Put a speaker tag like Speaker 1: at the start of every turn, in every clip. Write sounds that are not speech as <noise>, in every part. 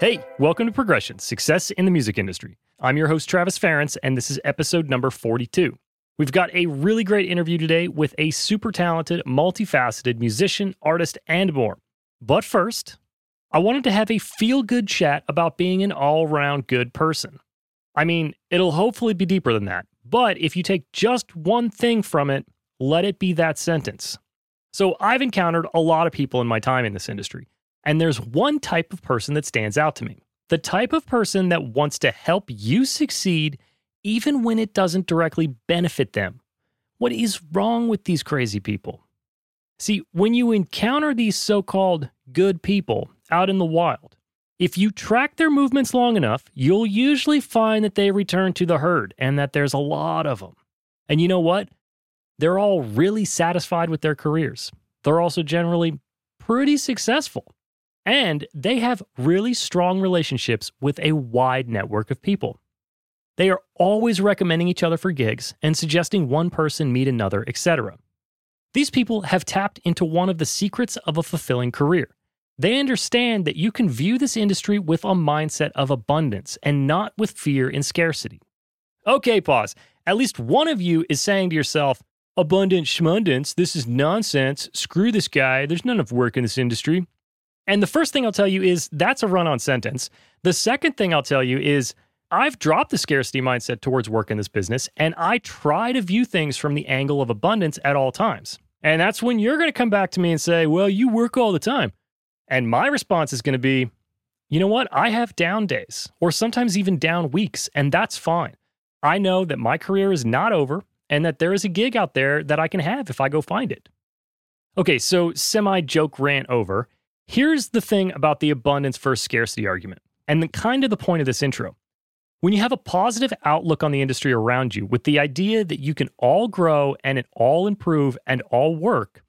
Speaker 1: Hey, welcome to Progression Success in the Music Industry. I'm your host, Travis Ference, and this is episode number 42. We've got a really great interview today with a super talented, multifaceted musician, artist, and more. But first, I wanted to have a feel good chat about being an all round good person. I mean, it'll hopefully be deeper than that, but if you take just one thing from it, let it be that sentence. So, I've encountered a lot of people in my time in this industry. And there's one type of person that stands out to me the type of person that wants to help you succeed even when it doesn't directly benefit them. What is wrong with these crazy people? See, when you encounter these so called good people out in the wild, if you track their movements long enough, you'll usually find that they return to the herd and that there's a lot of them. And you know what? They're all really satisfied with their careers. They're also generally pretty successful. And they have really strong relationships with a wide network of people. They are always recommending each other for gigs and suggesting one person meet another, etc. These people have tapped into one of the secrets of a fulfilling career. They understand that you can view this industry with a mindset of abundance and not with fear and scarcity. Okay, pause. At least one of you is saying to yourself, Abundant schmundance, this is nonsense. Screw this guy. There's none of work in this industry. And the first thing I'll tell you is that's a run on sentence. The second thing I'll tell you is I've dropped the scarcity mindset towards work in this business, and I try to view things from the angle of abundance at all times. And that's when you're going to come back to me and say, Well, you work all the time. And my response is going to be, You know what? I have down days, or sometimes even down weeks, and that's fine. I know that my career is not over and that there is a gig out there that I can have if I go find it. Okay, so semi joke rant over. Here's the thing about the abundance versus scarcity argument, and the kind of the point of this intro. When you have a positive outlook on the industry around you with the idea that you can all grow and it all improve and all work,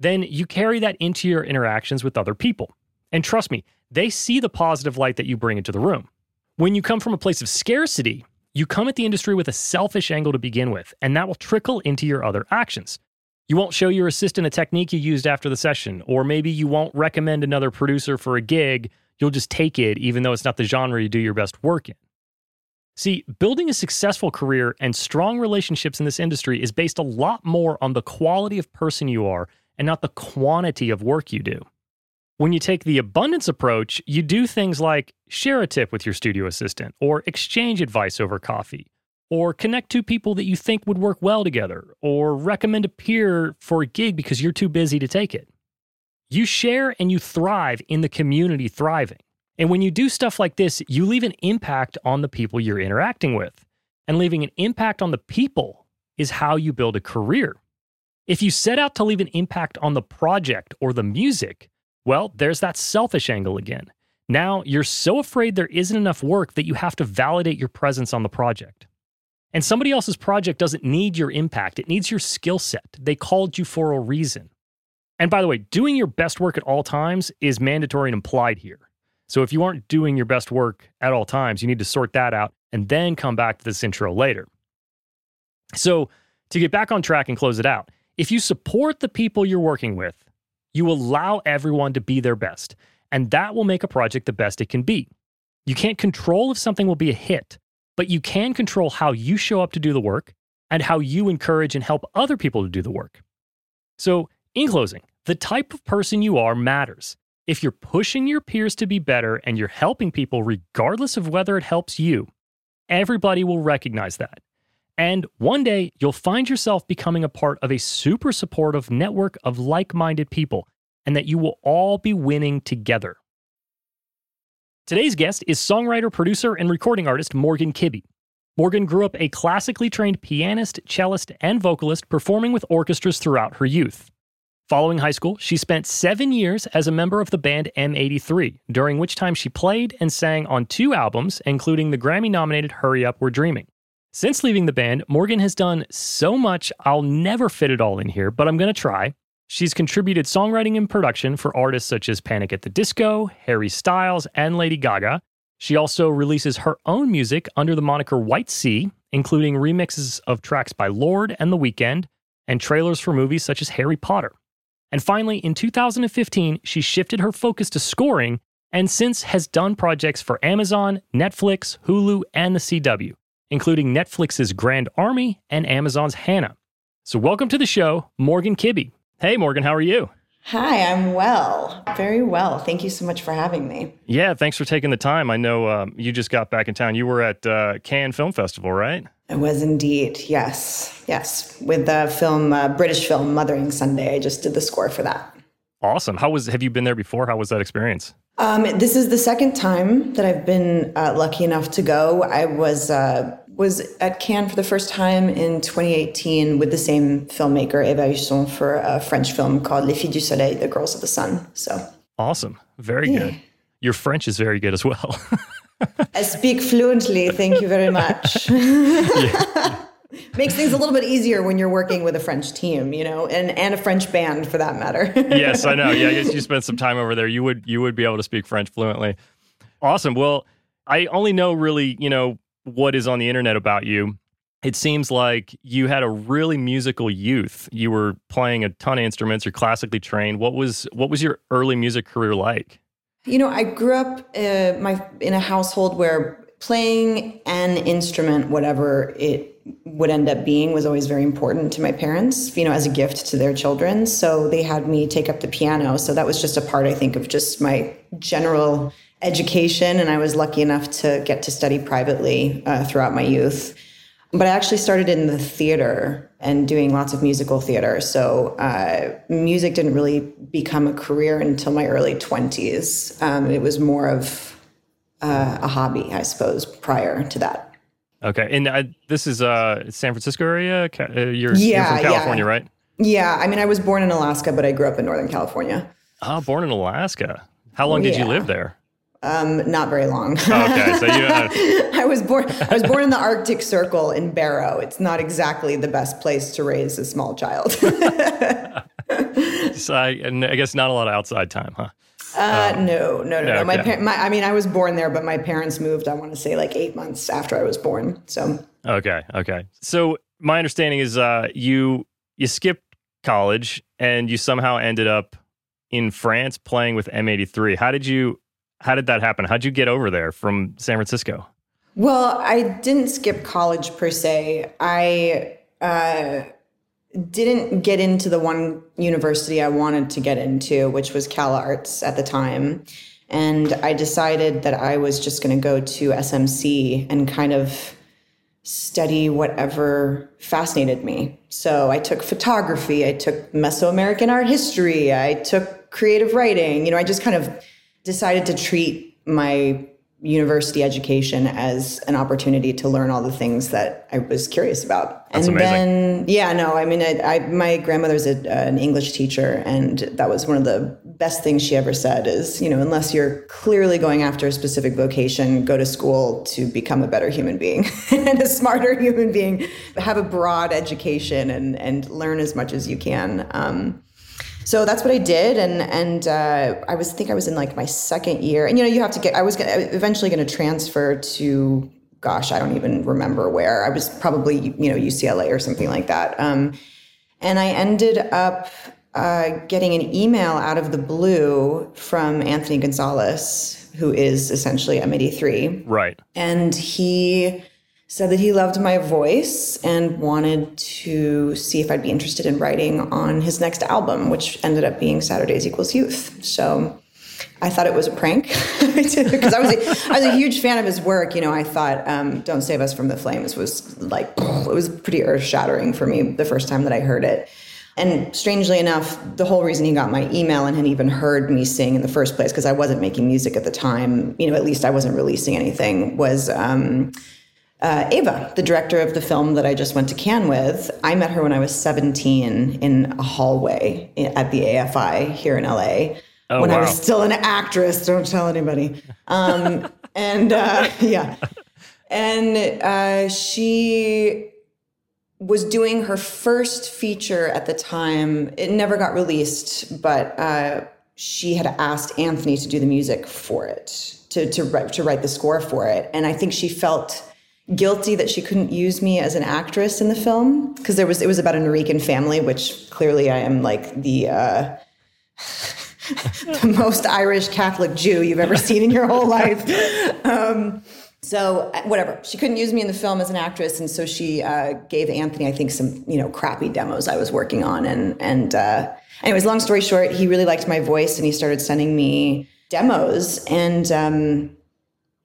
Speaker 1: then you carry that into your interactions with other people. And trust me, they see the positive light that you bring into the room. When you come from a place of scarcity, you come at the industry with a selfish angle to begin with, and that will trickle into your other actions. You won't show your assistant a technique you used after the session, or maybe you won't recommend another producer for a gig. You'll just take it, even though it's not the genre you do your best work in. See, building a successful career and strong relationships in this industry is based a lot more on the quality of person you are and not the quantity of work you do. When you take the abundance approach, you do things like share a tip with your studio assistant, or exchange advice over coffee, or connect two people that you think would work well together, or recommend a peer for a gig because you're too busy to take it. You share and you thrive in the community thriving. And when you do stuff like this, you leave an impact on the people you're interacting with. And leaving an impact on the people is how you build a career. If you set out to leave an impact on the project or the music, well, there's that selfish angle again. Now you're so afraid there isn't enough work that you have to validate your presence on the project. And somebody else's project doesn't need your impact, it needs your skill set. They called you for a reason. And by the way, doing your best work at all times is mandatory and implied here. So if you aren't doing your best work at all times, you need to sort that out and then come back to this intro later. So to get back on track and close it out, if you support the people you're working with, you allow everyone to be their best, and that will make a project the best it can be. You can't control if something will be a hit, but you can control how you show up to do the work and how you encourage and help other people to do the work. So, in closing, the type of person you are matters. If you're pushing your peers to be better and you're helping people regardless of whether it helps you, everybody will recognize that. And one day you'll find yourself becoming a part of a super supportive network of like minded people, and that you will all be winning together. Today's guest is songwriter, producer, and recording artist Morgan Kibby. Morgan grew up a classically trained pianist, cellist, and vocalist performing with orchestras throughout her youth. Following high school, she spent seven years as a member of the band M83, during which time she played and sang on two albums, including the Grammy nominated Hurry Up, We're Dreaming. Since leaving the band, Morgan has done so much, I'll never fit it all in here, but I'm going to try. She's contributed songwriting and production for artists such as Panic at the Disco, Harry Styles, and Lady Gaga. She also releases her own music under the moniker White Sea, including remixes of tracks by Lorde and The Weeknd, and trailers for movies such as Harry Potter. And finally, in 2015, she shifted her focus to scoring and since has done projects for Amazon, Netflix, Hulu, and the CW including Netflix's Grand Army and Amazon's Hanna. So, welcome to the show, Morgan Kibby. Hey, Morgan, how are you?
Speaker 2: Hi, I'm well. Very well. Thank you so much for having me.
Speaker 1: Yeah, thanks for taking the time. I know um, you just got back in town. You were at uh, Cannes Film Festival, right?
Speaker 2: I was indeed. Yes, yes. With the film, uh, British film Mothering Sunday. I just did the score for that.
Speaker 1: Awesome. How was? Have you been there before? How was that experience?
Speaker 2: Um, this is the second time that I've been uh, lucky enough to go. I was uh, was at Cannes for the first time in 2018 with the same filmmaker, Eva Husson, for a French film called Les Filles du Soleil, The Girls of the Sun. So
Speaker 1: awesome. Very yeah. good. Your French is very good as well.
Speaker 2: I speak fluently. Thank you very much. <laughs> <laughs> Makes things a little bit easier when you're working with a French team, you know, and, and a French band for that matter. <laughs>
Speaker 1: yes, I know. Yeah, I guess you spent some time over there. You would you would be able to speak French fluently. Awesome. Well, I only know really, you know, what is on the internet about you, it seems like you had a really musical youth. You were playing a ton of instruments. You're classically trained. What was what was your early music career like?
Speaker 2: You know, I grew up uh, my in a household where playing an instrument, whatever it would end up being, was always very important to my parents. You know, as a gift to their children. So they had me take up the piano. So that was just a part, I think, of just my general education, and I was lucky enough to get to study privately uh, throughout my youth. But I actually started in the theater and doing lots of musical theater. So uh, music didn't really become a career until my early 20s. Um, it was more of uh, a hobby, I suppose, prior to that.
Speaker 1: Okay. And uh, this is uh, San Francisco area? Uh, you're, yeah, you're from California,
Speaker 2: yeah.
Speaker 1: right?
Speaker 2: Yeah. I mean, I was born in Alaska, but I grew up in Northern California.
Speaker 1: Oh, born in Alaska. How long did yeah. you live there?
Speaker 2: Um, not very long.
Speaker 1: okay, so you. Uh... <laughs>
Speaker 2: I was born. I was born in the Arctic Circle in Barrow. It's not exactly the best place to raise a small child. <laughs>
Speaker 1: so I, I, guess not a lot of outside time, huh?
Speaker 2: Uh, um, no, no, no, no. My, my, I mean, I was born there, but my parents moved. I want to say like eight months after I was born. So.
Speaker 1: Okay. Okay. So my understanding is uh, you you skipped college and you somehow ended up in France playing with M83. How did you how did that happen? How'd you get over there from San Francisco?
Speaker 2: Well, I didn't skip college per se. I uh, didn't get into the one university I wanted to get into, which was CalArts at the time. And I decided that I was just going to go to SMC and kind of study whatever fascinated me. So I took photography, I took Mesoamerican art history, I took creative writing. You know, I just kind of decided to treat my university education as an opportunity to learn all the things that I was curious about.
Speaker 1: That's
Speaker 2: and
Speaker 1: amazing.
Speaker 2: then, yeah, no, I mean, I, I my grandmother's a, uh, an English teacher, and that was one of the best things she ever said is, you know, unless you're clearly going after a specific vocation, go to school to become a better human being <laughs> and a smarter human being, have a broad education and, and learn as much as you can. Um, so that's what I did, and and uh, I was think I was in like my second year, and you know you have to get I was gonna, eventually going to transfer to gosh I don't even remember where. I was probably you know UCLA or something like that, um, and I ended up uh, getting an email out of the blue from Anthony Gonzalez, who is essentially M83,
Speaker 1: right,
Speaker 2: and he said that he loved my voice and wanted to see if I'd be interested in writing on his next album, which ended up being Saturdays Equals Youth. So I thought it was a prank <laughs> because I was a, I was a huge fan of his work. You know, I thought um, "Don't Save Us from the Flames" was like it was pretty earth shattering for me the first time that I heard it. And strangely enough, the whole reason he got my email and had even heard me sing in the first place, because I wasn't making music at the time, you know, at least I wasn't releasing anything, was um, uh, Ava, the director of the film that I just went to Cannes with. I met her when I was 17 in a hallway at the AFI here in LA. Oh, when wow. I was still an actress, don't tell anybody. Um, <laughs> and uh, yeah, and uh, she was doing her first feature at the time. It never got released, but uh, she had asked Anthony to do the music for it, to to write to write the score for it, and I think she felt guilty that she couldn't use me as an actress in the film because there was it was about a Norican family, which clearly I am like the. Uh, <laughs> the most Irish Catholic Jew you've ever seen in your whole life. Um, so uh, whatever, she couldn't use me in the film as an actress, and so she uh, gave Anthony, I think, some you know crappy demos I was working on, and and uh, anyways, long story short, he really liked my voice, and he started sending me demos, and um,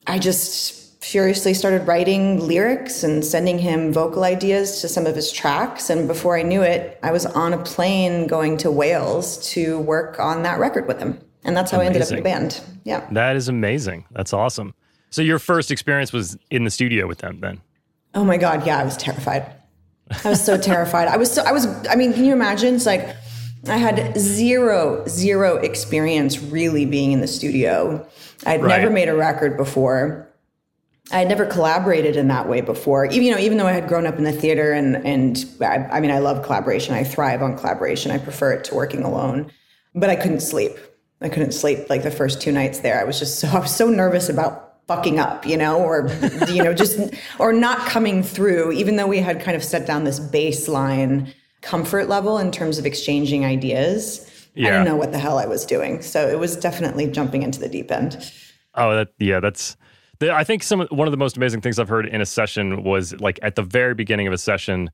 Speaker 2: I just furiously started writing lyrics and sending him vocal ideas to some of his tracks. And before I knew it, I was on a plane going to Wales to work on that record with him. And that's how amazing. I ended up in the band. Yeah.
Speaker 1: That is amazing. That's awesome. So your first experience was in the studio with them then?
Speaker 2: Oh my God. Yeah. I was terrified. I was so terrified. I was so, I was, I mean, can you imagine? It's like, I had zero, zero experience really being in the studio. I'd right. never made a record before. I had never collaborated in that way before. Even you know, even though I had grown up in the theater and and I, I, mean, I love collaboration. I thrive on collaboration. I prefer it to working alone. But I couldn't sleep. I couldn't sleep like the first two nights there. I was just so I was so nervous about fucking up, you know, or <laughs> you know, just or not coming through. Even though we had kind of set down this baseline comfort level in terms of exchanging ideas. Yeah. I didn't know what the hell I was doing. So it was definitely jumping into the deep end.
Speaker 1: Oh, that yeah, that's the, I think some one of the most amazing things I've heard in a session was like at the very beginning of a session,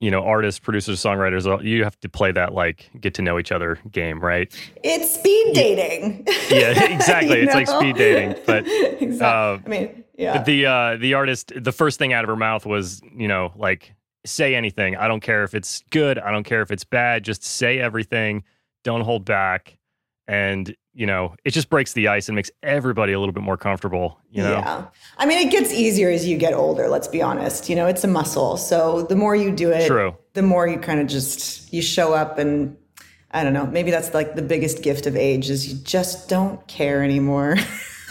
Speaker 1: you know, artists, producers, songwriters, you have to play that like get to know each other game, right?
Speaker 2: It's speed dating.
Speaker 1: Yeah, exactly. <laughs> it's know? like speed dating, but <laughs>
Speaker 2: exactly. Uh, I mean, yeah.
Speaker 1: The uh, the artist, the first thing out of her mouth was, you know, like say anything. I don't care if it's good. I don't care if it's bad. Just say everything. Don't hold back. And you know, it just breaks the ice and makes everybody a little bit more comfortable, you know?
Speaker 2: Yeah. I mean, it gets easier as you get older, let's be honest. You know, it's a muscle. So the more you do it,
Speaker 1: True.
Speaker 2: the more you kind of just, you show up and I don't know, maybe that's like the biggest gift of age is you just don't care anymore. <laughs>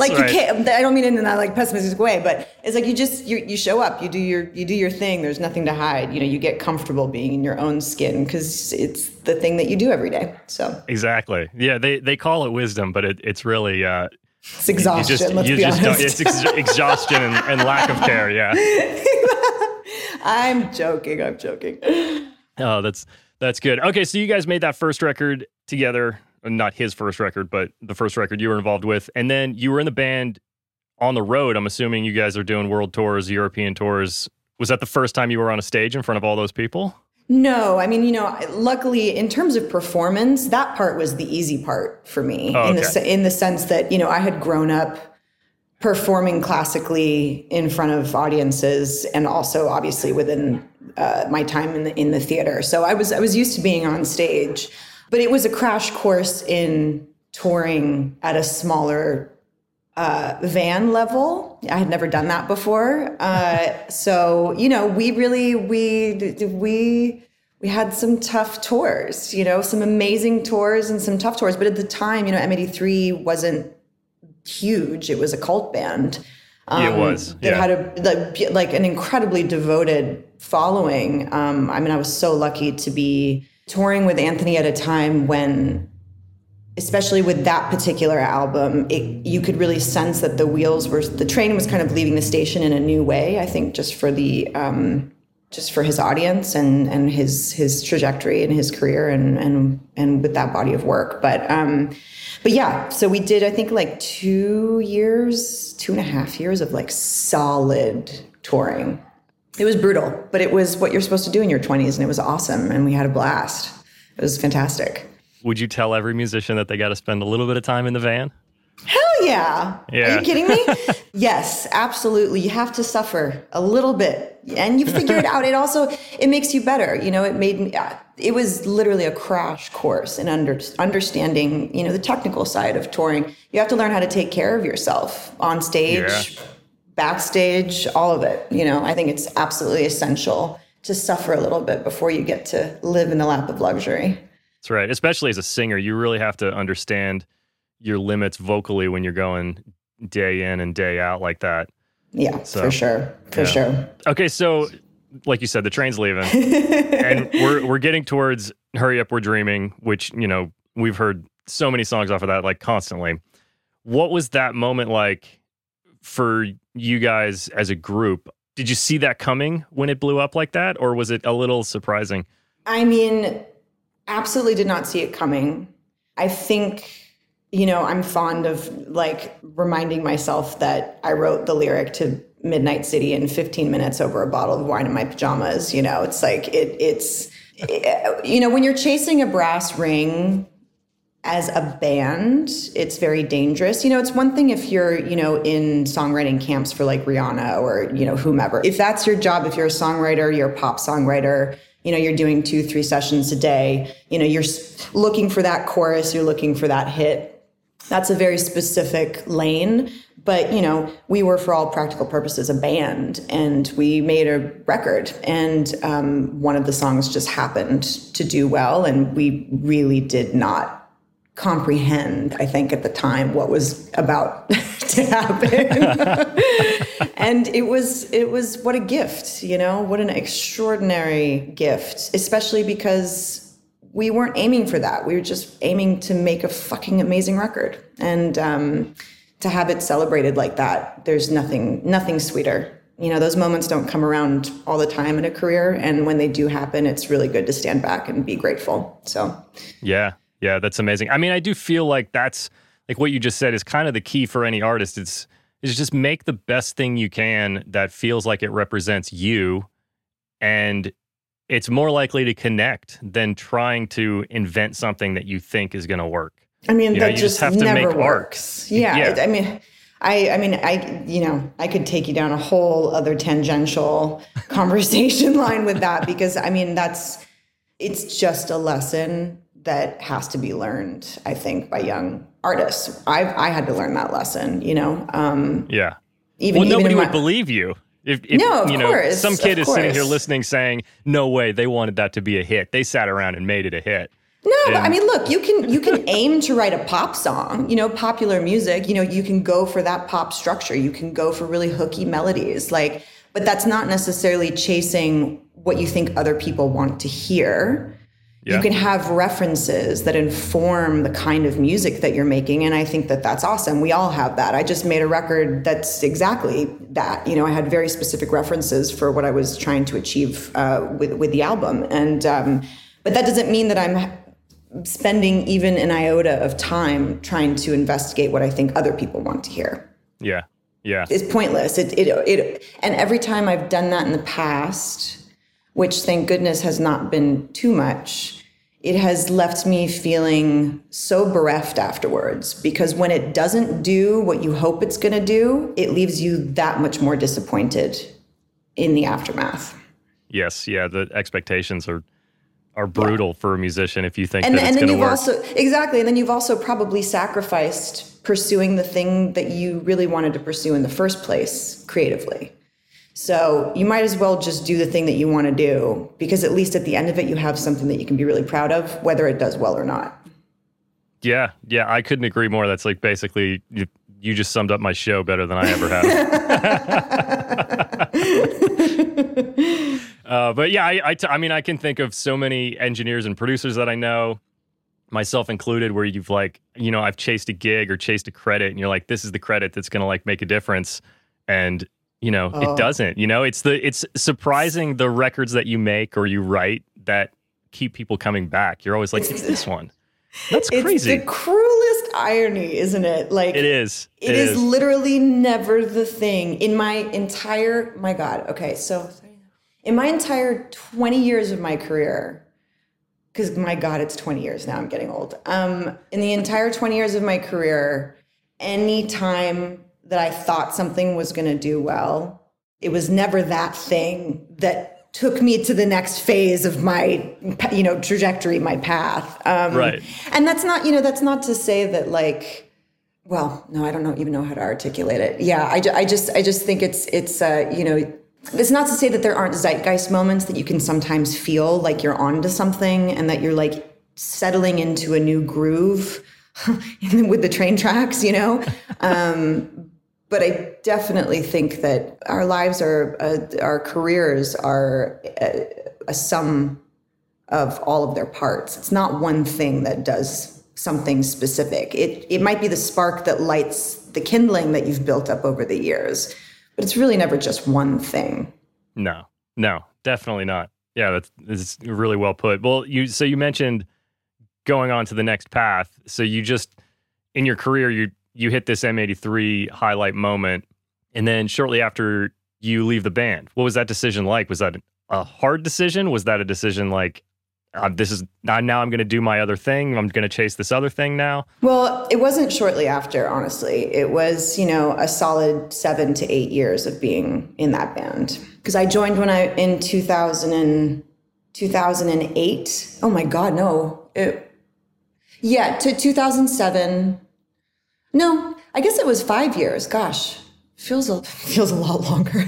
Speaker 2: like right. you can't. I don't mean it in that like pessimistic way, but it's like you just you you show up, you do your you do your thing. There's nothing to hide. You know, you get comfortable being in your own skin because it's the thing that you do every day. So
Speaker 1: exactly, yeah. They they call it wisdom, but it, it's really uh,
Speaker 2: it's exhaustion. You just, let's you be just honest.
Speaker 1: It's ex- exhaustion and, and lack of care. Yeah. <laughs>
Speaker 2: I'm joking. I'm joking.
Speaker 1: Oh, that's that's good. Okay, so you guys made that first record together not his first record, but the first record you were involved with. And then you were in the band on the road. I'm assuming you guys are doing world tours, European tours. Was that the first time you were on a stage in front of all those people?
Speaker 2: No, I mean, you know, luckily in terms of performance, that part was the easy part for me oh, okay. in the in the sense that, you know, I had grown up performing classically in front of audiences and also obviously within uh, my time in the in the theater. So I was I was used to being on stage. But it was a crash course in touring at a smaller uh, van level. I had never done that before. Uh, so, you know, we really, we, we, we had some tough tours, you know, some amazing tours and some tough tours. But at the time, you know, M83 wasn't huge. It was a cult band.
Speaker 1: Um, it was.
Speaker 2: Yeah. Had a, like an incredibly devoted following. Um, I mean, I was so lucky to be touring with Anthony at a time when especially with that particular album it, you could really sense that the wheels were the train was kind of leaving the station in a new way i think just for the um, just for his audience and and his his trajectory and his career and and and with that body of work. But um but yeah so we did i think like two years two and a half years of like solid touring it was brutal, but it was what you're supposed to do in your 20s, and it was awesome, and we had a blast. It was fantastic.
Speaker 1: Would you tell every musician that they got to spend a little bit of time in the van?
Speaker 2: Hell yeah.
Speaker 1: Yeah.
Speaker 2: Are you kidding me? <laughs> yes, absolutely. You have to suffer a little bit and you figure it out. It also, it makes you better. You know, it made me, uh, it was literally a crash course in under, understanding, you know, the technical side of touring. You have to learn how to take care of yourself on stage,
Speaker 1: Yeah.
Speaker 2: Backstage, all of it. You know, I think it's absolutely essential to suffer a little bit before you get to live in the lap of luxury.
Speaker 1: That's right. Especially as a singer, you really have to understand your limits vocally when you're going day in and day out like that.
Speaker 2: Yeah,
Speaker 1: So,
Speaker 2: for sure. For
Speaker 1: yeah.
Speaker 2: sure.
Speaker 1: Okay, so like you said, the train's leaving, <laughs> and we're we're getting towards "Hurry Up, We're Dreaming," which you know we've heard so many songs off of that like constantly. What was that moment like for you guys as a group? Did you see that coming when it blew up like that, or was it a little surprising?
Speaker 2: I mean, absolutely did not see it coming. I think, you know, I'm fond of like reminding myself that I wrote the lyric to Midnight City in 15 minutes over a bottle of wine in my pajamas. You know, it's like, it, it's, you know, when you're chasing a brass ring as a band, it's very dangerous. You know, it's one thing if you're, you know, in songwriting camps for like Rihanna or, you know, whomever. If that's your job, if you're a songwriter, you're a pop songwriter, you know, you're doing two, three sessions a day, you know, you're looking for that chorus, you're looking for that hit. That's a very specific lane. But, you know, we were, for all practical purposes, a band and we made a record. And um, one of the songs just happened to do well. And we really did not comprehend, I think, at the time what was about <laughs> to happen. <laughs> and it was it was what a gift, you know, what an extraordinary gift, especially because we weren't aiming for that. We were just aiming to make a fucking amazing record. And um, to have it celebrated like that, there's nothing nothing sweeter. You know, those moments don't come around all the time in a career. And when they do happen, it's really good to stand back and be grateful. So
Speaker 1: Yeah. Yeah, that's amazing. I mean, I do feel like that's like what you just said is kind of the key for any artist. It's is just make the best thing you can that feels like it represents you and it's more likely to connect than trying to invent something that you think is going to work.
Speaker 2: I mean,
Speaker 1: You know,
Speaker 2: that
Speaker 1: you
Speaker 2: just,
Speaker 1: just have to
Speaker 2: never
Speaker 1: make art.
Speaker 2: works. Yeah,
Speaker 1: Yeah.
Speaker 2: I mean, I, I mean, I, you know, I could take you down a whole other tangential <laughs> conversation line with that because I mean, that's, it's just a lesson that has to be learned. I think by young artists. I, I had to learn that lesson. You know, um,
Speaker 1: Yeah.
Speaker 2: even
Speaker 1: well,
Speaker 2: even
Speaker 1: nobody
Speaker 2: in
Speaker 1: would believe you. If, if
Speaker 2: No, of
Speaker 1: you know,
Speaker 2: course,
Speaker 1: some kid is sitting here listening saying, "No way, they wanted that to be a hit. They sat around and made it a hit."
Speaker 2: No, but I mean, look, you can you can aim to write a pop song. You know, popular music. You know, you can go for that pop structure. You can go for really hooky melodies. Like, but that's not necessarily chasing what you think other people want to hear.
Speaker 1: Yeah.
Speaker 2: You can have references that inform the kind of music that you're making, and I think that that's awesome. We all have that. I just made a record that's exactly that. You know, I had very specific references for what I was trying to achieve uh, with with the album, and um, but that doesn't mean that I'm spending even an iota of time trying to investigate what I think other people want to hear.
Speaker 1: Yeah. Yeah.
Speaker 2: It's pointless. It, it, it, and every time I've done that in the past, which thank goodness has not been too much, it has left me feeling so bereft afterwards because when it doesn't do what you hope it's going to do, it leaves you that much more disappointed in the aftermath.
Speaker 1: Yes, yeah, the expectations are are brutal for a musician if you think
Speaker 2: and,
Speaker 1: that it's
Speaker 2: and then
Speaker 1: going to
Speaker 2: you've
Speaker 1: work.
Speaker 2: also exactly and then you've also probably sacrificed pursuing the thing that you really wanted to pursue in the first place creatively so you might as well just do the thing that you want to do because at least at the end of it you have something that you can be really proud of whether it does well or not
Speaker 1: yeah, yeah, I couldn't agree more. That's like basically you, you just summed up my show better than I ever have. <laughs> <laughs> uh, but yeah, I, I, t- I mean, I can think of so many engineers and producers that I know, myself included, where you've like, you know, I've chased a gig or chased a credit, and you're like, this is the credit that's going to like make a difference, and you know,
Speaker 2: Oh.
Speaker 1: it doesn't. You know, it's the it's surprising the records that you make or you write that keep people coming back. You're always like, it's this one. That's crazy.
Speaker 2: the cruelest irony isn't it like
Speaker 1: It is.
Speaker 2: it is, literally never the thing in my entire my god okay so in my entire 20 years of my career because my God, it's 20 years now. I'm getting old. Um, in the entire 20 years of my career, anytime that I thought something was going to do well, it was never that thing that took me to the next phase of my, you know, trajectory, my path.
Speaker 1: Um, right.
Speaker 2: And that's not, you know, that's not to say that like, well, no, I don't know, even know how to articulate it. Yeah, I, I just, I just think it's, it's, uh, you know, it's not to say that there aren't zeitgeist moments that you can sometimes feel like you're onto something and that you're like settling into a new groove <laughs> with the train tracks, you know? <laughs> Um, but I definitely think that our lives are, uh, our careers are a, a sum of all of their parts. It's not one thing that does something specific. It, it might be the spark that lights the kindling that you've built up over the years but it's really never just one thing.
Speaker 1: No, no, definitely not. Yeah, that's, that's really well put. Well, you so you mentioned going on to the next path. So you just in your career you you hit this M83 highlight moment, and then shortly after you leave the band. What was that decision like? Was that a hard decision? Was that a decision like uh, this is now I'm going to do my other thing. I'm going to chase this other thing now.
Speaker 2: Well, it wasn't shortly after, honestly. It was, you know, a solid seven to eight years of being in that band. Because I joined when I, in 2000 and, 2008. Oh my God, no. It, yeah, to 2007. No, I guess it was five years. Gosh, feels a, <laughs> feels a lot longer.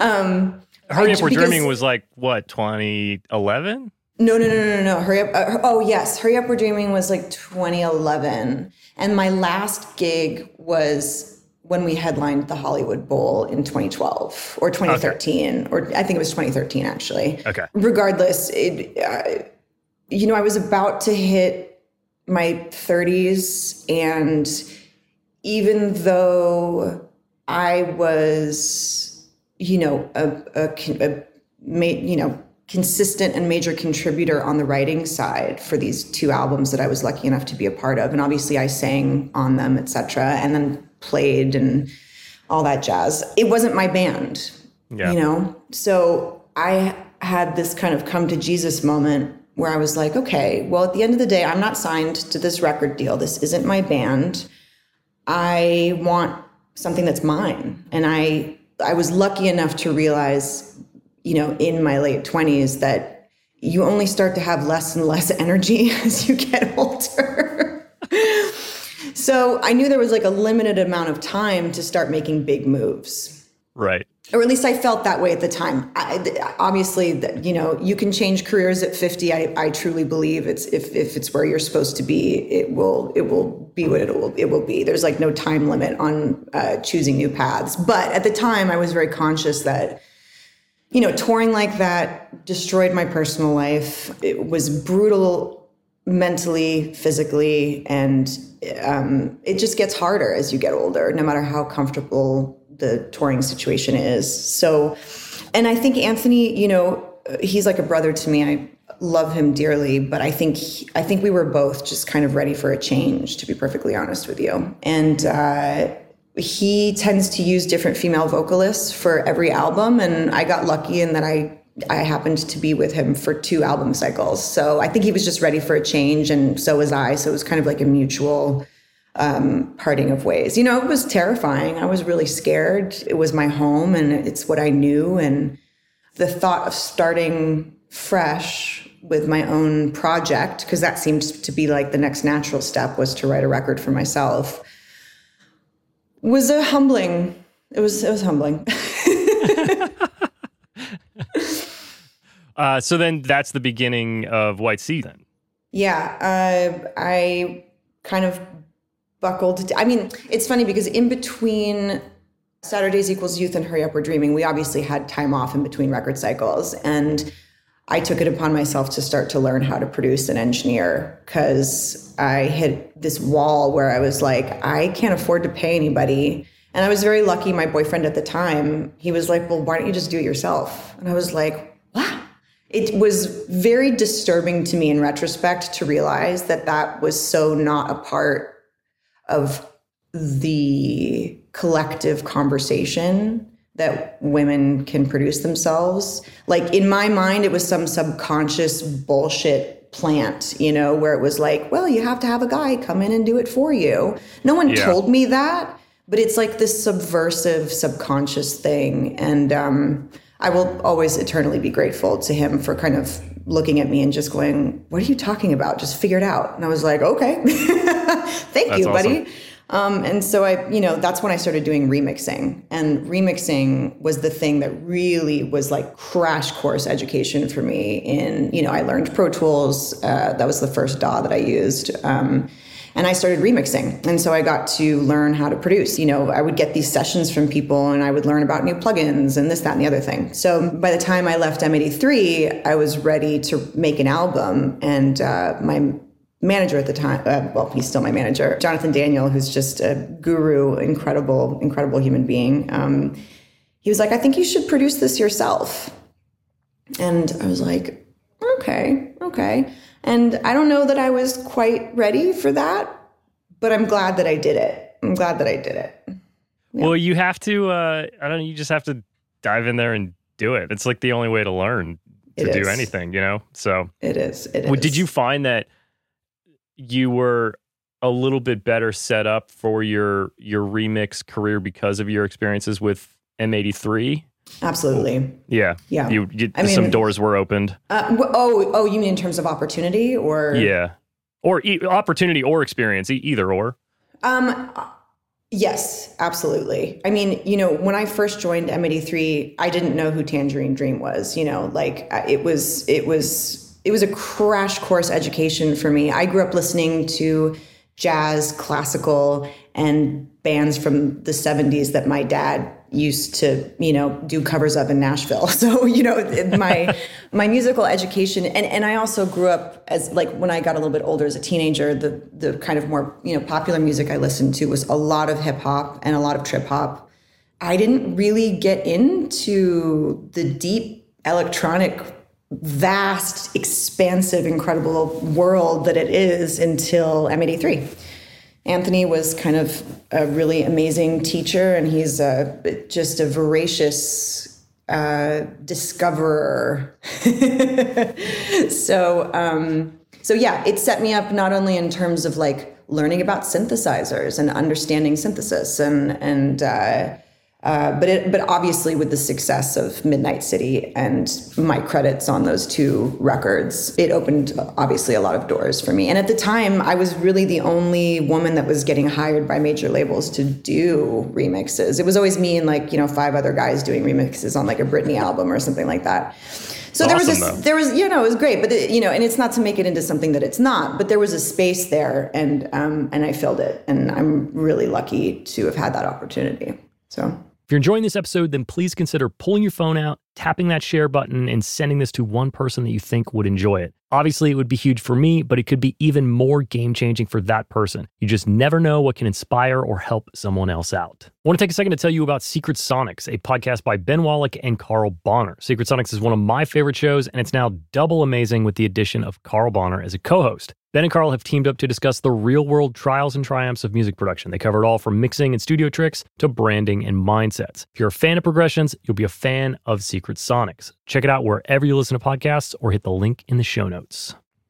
Speaker 1: um, Hurry Up, We're Dreaming was like what 2011.
Speaker 2: No, no, no, no, no. Hurry up. Uh, oh, yes. Hurry Up, We're Dreaming was like 2011. And my last gig was when we headlined the Hollywood Bowl in 2012 or 2013, okay. or I think it was 2013, actually.
Speaker 1: Okay.
Speaker 2: Regardless, it, uh, you know, I was about to hit my 30s. And even though I was you know, a, a, a you know, consistent and major contributor on the writing side for these two albums that I was lucky enough to be a part of. And obviously I sang on them, etc. and then played and all that jazz. It wasn't my band, yeah. you know? So I had this kind of come to Jesus moment where I was like, okay, well, at the end of the day, I'm not signed to this record deal. This isn't my band. I want something that's mine. And I I was lucky enough to realize, you know, in my late 20s that you only start to have less and less <laughs> energy as you get older. <laughs> so I knew there was like a limited amount of time to start making big moves.
Speaker 1: Right
Speaker 2: or at least I felt that way at the time. I, obviously, you know, you can change careers at 50. I, I truly believe it's if, if it's where you're supposed to be, it will it will be what it will it will be. There's like no time limit on uh, choosing new paths. But at the time, I was very conscious that you know touring like that destroyed my personal life. It was brutal mentally, physically, and um, it just gets harder as you get older. No matter how comfortable the touring situation is. So, and I think Anthony, you know, he's like a brother to me. I love him dearly, but I think I think we were both just kind of ready for a change, to be perfectly honest with you. And uh, he tends to use different female vocalists for every album, and I got lucky in that I I happened to be with him for two album cycles. So I think he was just ready for a change, and so was I. So it was kind of like a mutual um, parting of ways. You know, it was terrifying. I was really scared. It was my home and it's what I knew. And the thought of starting fresh with my own project, because that seemed to be like the next natural step was to write a record for myself, was a humbling. It was it was humbling. <laughs> <laughs>
Speaker 1: uh, so then that's the beginning of White Sea then.
Speaker 2: Yeah, uh, I kind of buckled. I mean, it's funny because in between Saturdays equals youth and Hurry Up We're Dreaming, we obviously had time off in between record cycles. And I took it upon myself to start to learn how to produce and engineer because I hit this wall where I was like, I can't afford to pay anybody. And I was very lucky. My boyfriend at the time, he was like, Well, why don't you just do it yourself? And I was like, Wow. It was very disturbing to me in retrospect to realize that that was so not a part of the collective conversation that women can produce themselves. Like in my mind, it was some subconscious bullshit plant, you know, where it was like, well, you have to have a guy come in and do it for you. No one yeah. told me that, but it's like this subversive, subconscious thing. And um, I will always eternally be grateful to him for kind of looking at me and just going, What are you talking about? Just figure it out. And I was like, Okay, <laughs> <laughs> thank that's you, buddy. Awesome. Um, and so I, you know, that's when I started doing remixing. And remixing was the thing that really was like crash course education for me. In, you know, I learned Pro Tools. Uh, that was the first DAW that I used. Um, and I started remixing. And so I got to learn how to produce. You know, I would get these sessions from people and I would learn about new plugins and this, that, and the other thing. So by the time I left M83, I was ready to make an album. And uh, my manager at the time, uh, well, he's still my manager, Jonathan Daniel, who's just a guru, incredible, incredible human being. Um, he was like, I think you should produce this yourself. And I was like, okay, okay. And I don't know that I was quite ready for that, but I'm glad that I did it. I'm glad that I did it. Yeah.
Speaker 1: Well, you have to, uh, I don't know, you just have to dive in there and do it. It's like the only way to learn to it do is. anything, you know? So
Speaker 2: it is. It
Speaker 1: well. Did you find that you were a little bit better set up for your your remix career because of your experiences with M83?
Speaker 2: Absolutely.
Speaker 1: Yeah.
Speaker 2: Yeah.
Speaker 1: You, you I mean, some doors were opened.
Speaker 2: Uh, oh, oh, you mean in terms of opportunity or?
Speaker 1: Yeah. Or e- opportunity or experience, e- either or.
Speaker 2: Um, yes, absolutely. I mean, you know, when I first joined M83, I didn't know who Tangerine Dream was. You know, like it was, it was, it was a crash course education for me. I grew up listening to jazz, classical, and bands from the 70s that my dad used to you know do covers of in Nashville. <laughs> So you know my <laughs> my musical education and and I also grew up as like when I got a little bit older as a teenager the the kind of more you know popular music I listened to was a lot of hip hop and a lot of trip hop. I didn't really get into the deep electronic vast expansive incredible world that it is until M83 Anthony was kind of a really amazing teacher, and he's a, just a voracious uh, discoverer. <laughs> so, um, so yeah, it set me up not only in terms of like learning about synthesizers and understanding synthesis and and uh, uh, but it, but obviously with the success of Midnight City and my credits on those two records, it opened obviously a lot of doors for me. And at the time, I was really the only woman that was getting hired by major labels to do remixes. It was always me and like you know five other guys doing remixes on like a Britney album or something like that. So there was this, there was you know it was great, but it, you know, and it's not to make it into something that it's not, but there was a space there, and um, and I filled it, and I'm really lucky to have had that opportunity. So.
Speaker 1: If you're enjoying this episode, then please consider pulling your phone out, tapping that share button, and sending this to one person that you think would enjoy it. Obviously, it would be huge for me, but it could be even more game changing for that person. You just never know what can inspire or help someone else out. I want to take a second to tell you about Secret Sonics, a podcast by Ben Wallach and Carl Bonner. Secret Sonics is one of my favorite shows, and it's now double amazing with the addition of Carl Bonner as a co host. Ben and Carl have teamed up to discuss the real world trials and triumphs of music production. They cover it all from mixing and studio tricks to branding and mindsets. If you're a fan of progressions, you'll be a fan of Secret Sonics. Check it out wherever you listen to podcasts or hit the link in the show notes.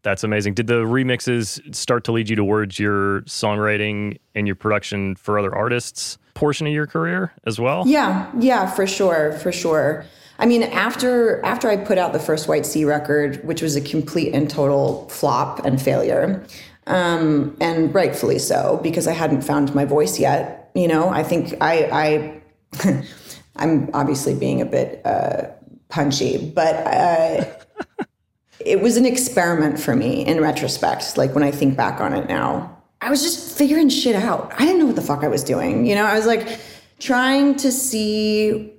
Speaker 1: That's amazing. Did the remixes start to lead you towards your songwriting and your production for other artists portion of your career as well?
Speaker 2: Yeah, yeah, for sure, for sure. I mean, after after I put out the first White Sea record, which was a complete and total flop and failure, um, and rightfully so because I hadn't found my voice yet. You know, I think I, I <laughs> I'm obviously being a bit uh, punchy, but uh, it was an experiment for me in retrospect. Like when I think back on it now, I was just figuring shit out. I didn't know what the fuck I was doing. You know, I was like trying to see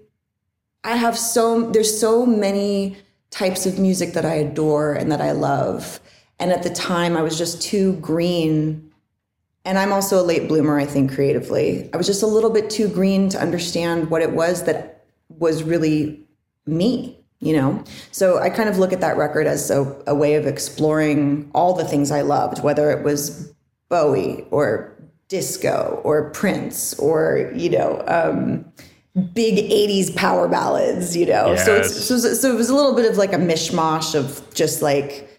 Speaker 2: I have so there's so many types of music that I adore and that I love. And at the time I was just too green. And I'm also a late bloomer, I think, creatively. I was just a little bit too green to understand what it was that was really me, you know? So I kind of look at that record as a, a way of exploring all the things I loved, whether it was Bowie or disco or Prince or, you know, um, big 80s power ballads, you know.
Speaker 1: Yes.
Speaker 2: So it's so, so it was a little bit of like a mishmash of just like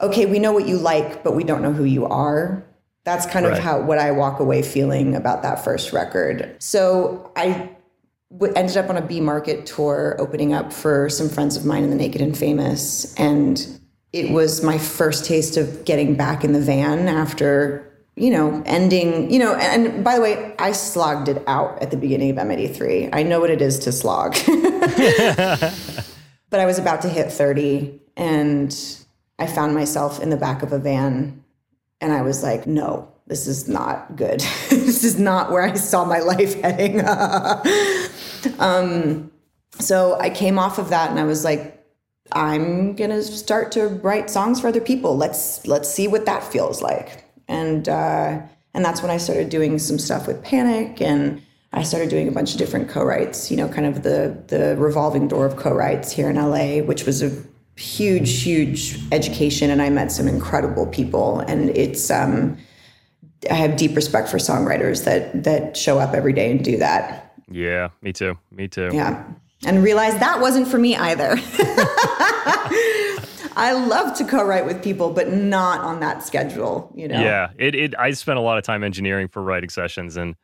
Speaker 2: okay, we know what you like, but we don't know who you are. That's kind of how what I walk away feeling about that first record. So I ended up on a B market tour opening up for some friends of mine in the Naked and Famous and it was my first taste of getting back in the van after you know ending you know and by the way I slogged it out at the beginning of M83 I know what it is to slog <laughs> but I was about to hit 30 and I found myself in the back of a van and I was like, no, this is not good. <laughs> this is not where I saw my life heading. <laughs> um, so I came off of that and I was like, I'm gonna start to write songs for other people. Let's let's see what that feels like. And uh, and that's when I started doing some stuff with Panic and I started doing a bunch of different co-writes, you know, kind of the the revolving door of co-writes here in LA, which was a huge, huge education and I met some incredible people. And it's um I have deep respect for songwriters that that show up every day and do that.
Speaker 1: Yeah, me too. Me too.
Speaker 2: Yeah. And realize that wasn't for me either. <laughs> I love to co-write with people, but not on that schedule, you know.
Speaker 1: Yeah, it, it I spent a lot of time engineering for writing sessions and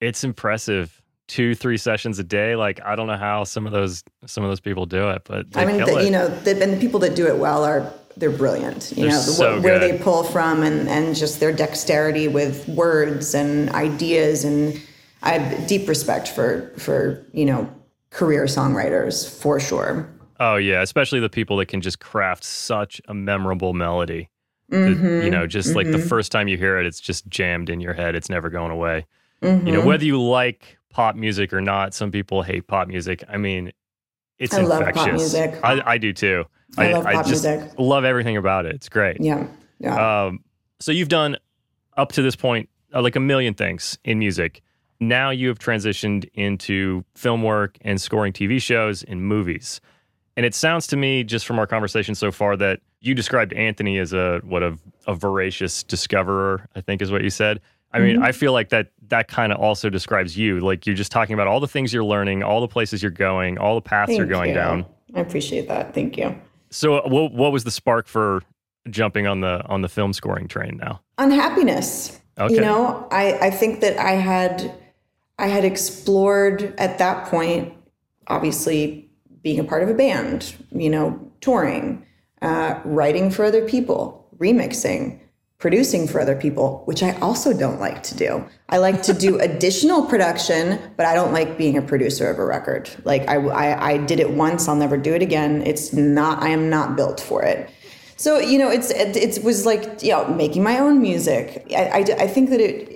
Speaker 1: it's impressive. Two, three sessions a day. Like I don't know how some of those some of those people do it, but
Speaker 2: I mean, the, you know, the, and the people that do it well are they're brilliant. You
Speaker 1: They're
Speaker 2: know,
Speaker 1: so
Speaker 2: where
Speaker 1: good.
Speaker 2: they pull from and and just their dexterity with words and ideas and I have deep respect for for you know career songwriters for sure.
Speaker 1: oh yeah, especially the people that can just craft such a memorable melody.
Speaker 2: Mm-hmm.
Speaker 1: you know, just like the first time you hear it, it's just jammed in your head. It's never going away.
Speaker 2: Mm-hmm.
Speaker 1: You know, whether you like pop music or not, some people hate pop music. I mean, it's
Speaker 2: I love pop
Speaker 1: infectious.
Speaker 2: music.
Speaker 1: I, I do too.
Speaker 2: I love pop
Speaker 1: just
Speaker 2: music.
Speaker 1: love everything about it. It's great.
Speaker 2: Yeah, yeah.
Speaker 1: Um, so you've done up to this point uh, like a million things in music. Now you have transitioned into film work and scoring TV shows and movies. And it sounds to me, just from our conversation so far, that you described Anthony as a what a, a voracious discoverer. I think is what you said. I mean,
Speaker 2: Mm-hmm.
Speaker 1: I feel like that that kind of also describes you. Like you're just talking about all the things you're learning, all the places you're going, all the paths you're going
Speaker 2: you.
Speaker 1: down.
Speaker 2: I appreciate that. Thank you.
Speaker 1: So, uh, what what was the spark for jumping on the on the film scoring train now?
Speaker 2: unhappiness
Speaker 1: Okay.
Speaker 2: you know I, I think that i had i had explored at that point obviously being a part of a band you know touring uh, writing for other people remixing producing for other people which i also don't like to do. I like to do <laughs> additional production but i don't like being a producer of a record. Like I, I, I did it once i'll never do it again. It's not i am not built for it. So you know, it's it, it was like you know making my own music. I, I, I think that it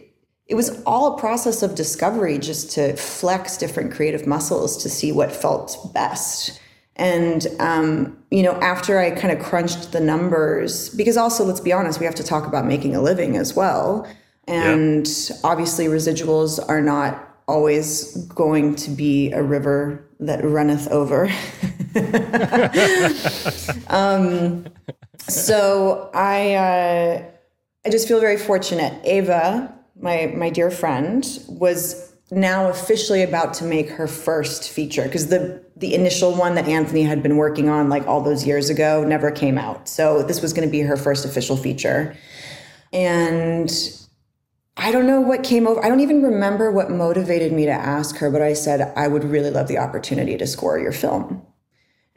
Speaker 2: it was all a process of discovery, just to flex different creative muscles to see what felt best. And um, you know, after I kind of crunched the numbers, because also let's be honest, we have to talk about making a living as well. And obviously, residuals are not always going to be a river that runneth over. <laughs> so I uh, I just feel very fortunate. Ava, my my dear friend, was now officially about to make her first feature because the the initial one that Anthony had been working on like all those years ago never came out. So this was going to be her first official feature, and I don't know what came over. I don't even remember what motivated me to ask her, but I said I would really love the opportunity to score your film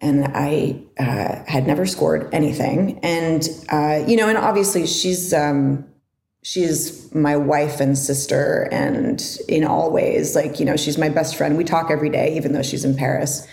Speaker 2: and I uh, had never scored anything. And uh, you know, and obviously she's um, she's my wife and sister, and in all ways, like you know, she's my best friend. We talk every day, even though she's in Paris.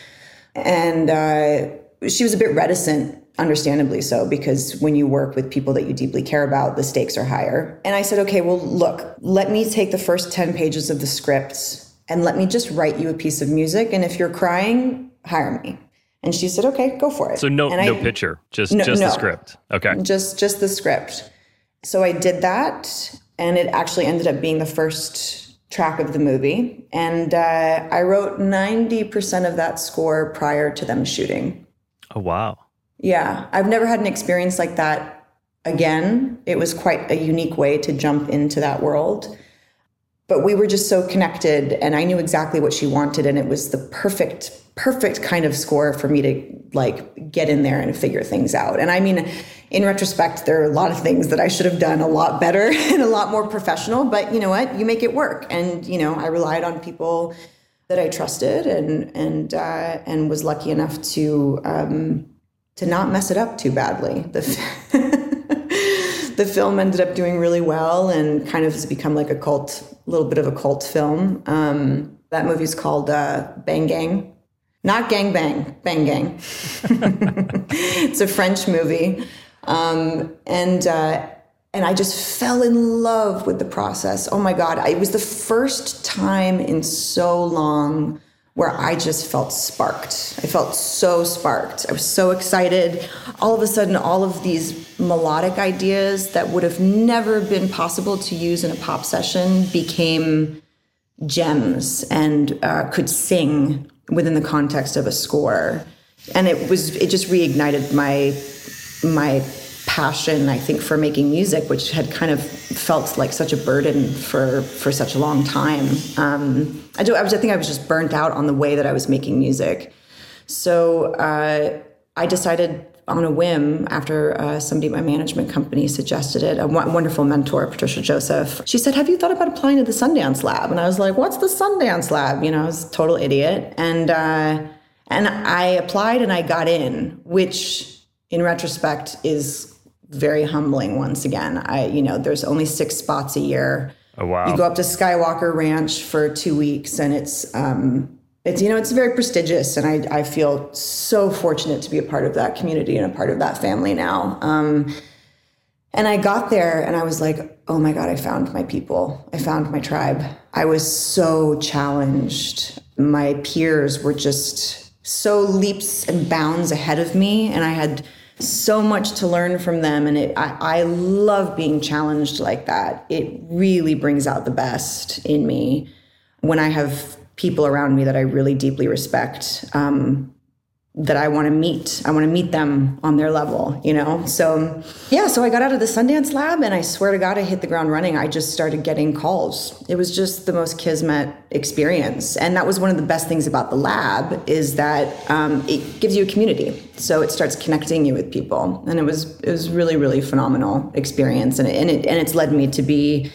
Speaker 2: And uh, she was a bit reticent, understandably so, because when you work with people that you deeply care about, the stakes are higher. And I said, okay, well, look, let me take the first ten pages of the script and let me just write you a piece of music. And if you're crying, hire me. And she said, "Okay, go for it."
Speaker 1: So no no picture, just
Speaker 2: No,
Speaker 1: just
Speaker 2: no.
Speaker 1: the script. Okay.
Speaker 2: just just the script. So I did that, and it actually ended up being the first track of the movie. And uh, I wrote ninety percent of that score prior to them shooting.
Speaker 1: Oh wow.
Speaker 2: Yeah, I've never had an experience like that again. It was quite a unique way to jump into that world. but we were just so connected and I knew exactly what she wanted and it was the perfect perfect kind of score for me to like get in there and figure things out. And I mean, in retrospect, there are a lot of things that I should have done a lot better <laughs> and a lot more professional, but you know what? You make it work. And you know, I relied on people that I trusted and and uh, and was lucky enough to um, to not mess it up too badly. The <laughs> the film ended up doing really well and kind of has become like a cult, a little bit of a cult film. Um, that movie's called uh, Bang Gang. Not Gang Bang, Bang Gang. <laughs> it's a French movie. Um, and uh, and I just fell in love with the process. Oh my God. It was the first time in so long where I just felt sparked. I felt so sparked. I was so excited. All of a sudden, all of these melodic ideas that would have never been possible to use in a pop session became gems and uh, could sing within the context of a score. And it was it just reignited my my passion, I think, for making music, which had kind of felt like such a burden for for such a long time. Um, I do. I, was, I think I was just burnt out on the way that I was making music. So uh, I decided on a whim after uh, somebody at my management company suggested it. A w- wonderful mentor, Patricia Joseph. She said, "Have you thought about applying to the Sundance Lab?" And I was like, "What's the Sundance Lab?" You know, I was a total idiot, and uh, and I applied and I got in, which in retrospect is very humbling once again. I, you know, there's only six spots a year.
Speaker 1: Oh wow!
Speaker 2: You go up to Skywalker Ranch for two weeks, and it's um, it's you know it's very prestigious, and I I feel so fortunate to be a part of that community and a part of that family now. Um, and I got there, and I was like, oh my god, I found my people. I found my tribe. I was so challenged. My peers were just so leaps and bounds ahead of me, and I had so much to learn from them and it, I, I love being challenged like that it really brings out the best in me when i have people around me that i really deeply respect um, that I want to meet. I want to meet them on their level, you know? So, yeah, so I got out of the Sundance Lab and I swear to God, I hit the ground running. I just started getting calls. It was just the most kismet experience. And that was one of the best things about the lab is that um, it gives you a community. So it starts connecting you with people. And it was, it was really, really phenomenal experience. And, it, and, it, and it's led me to be,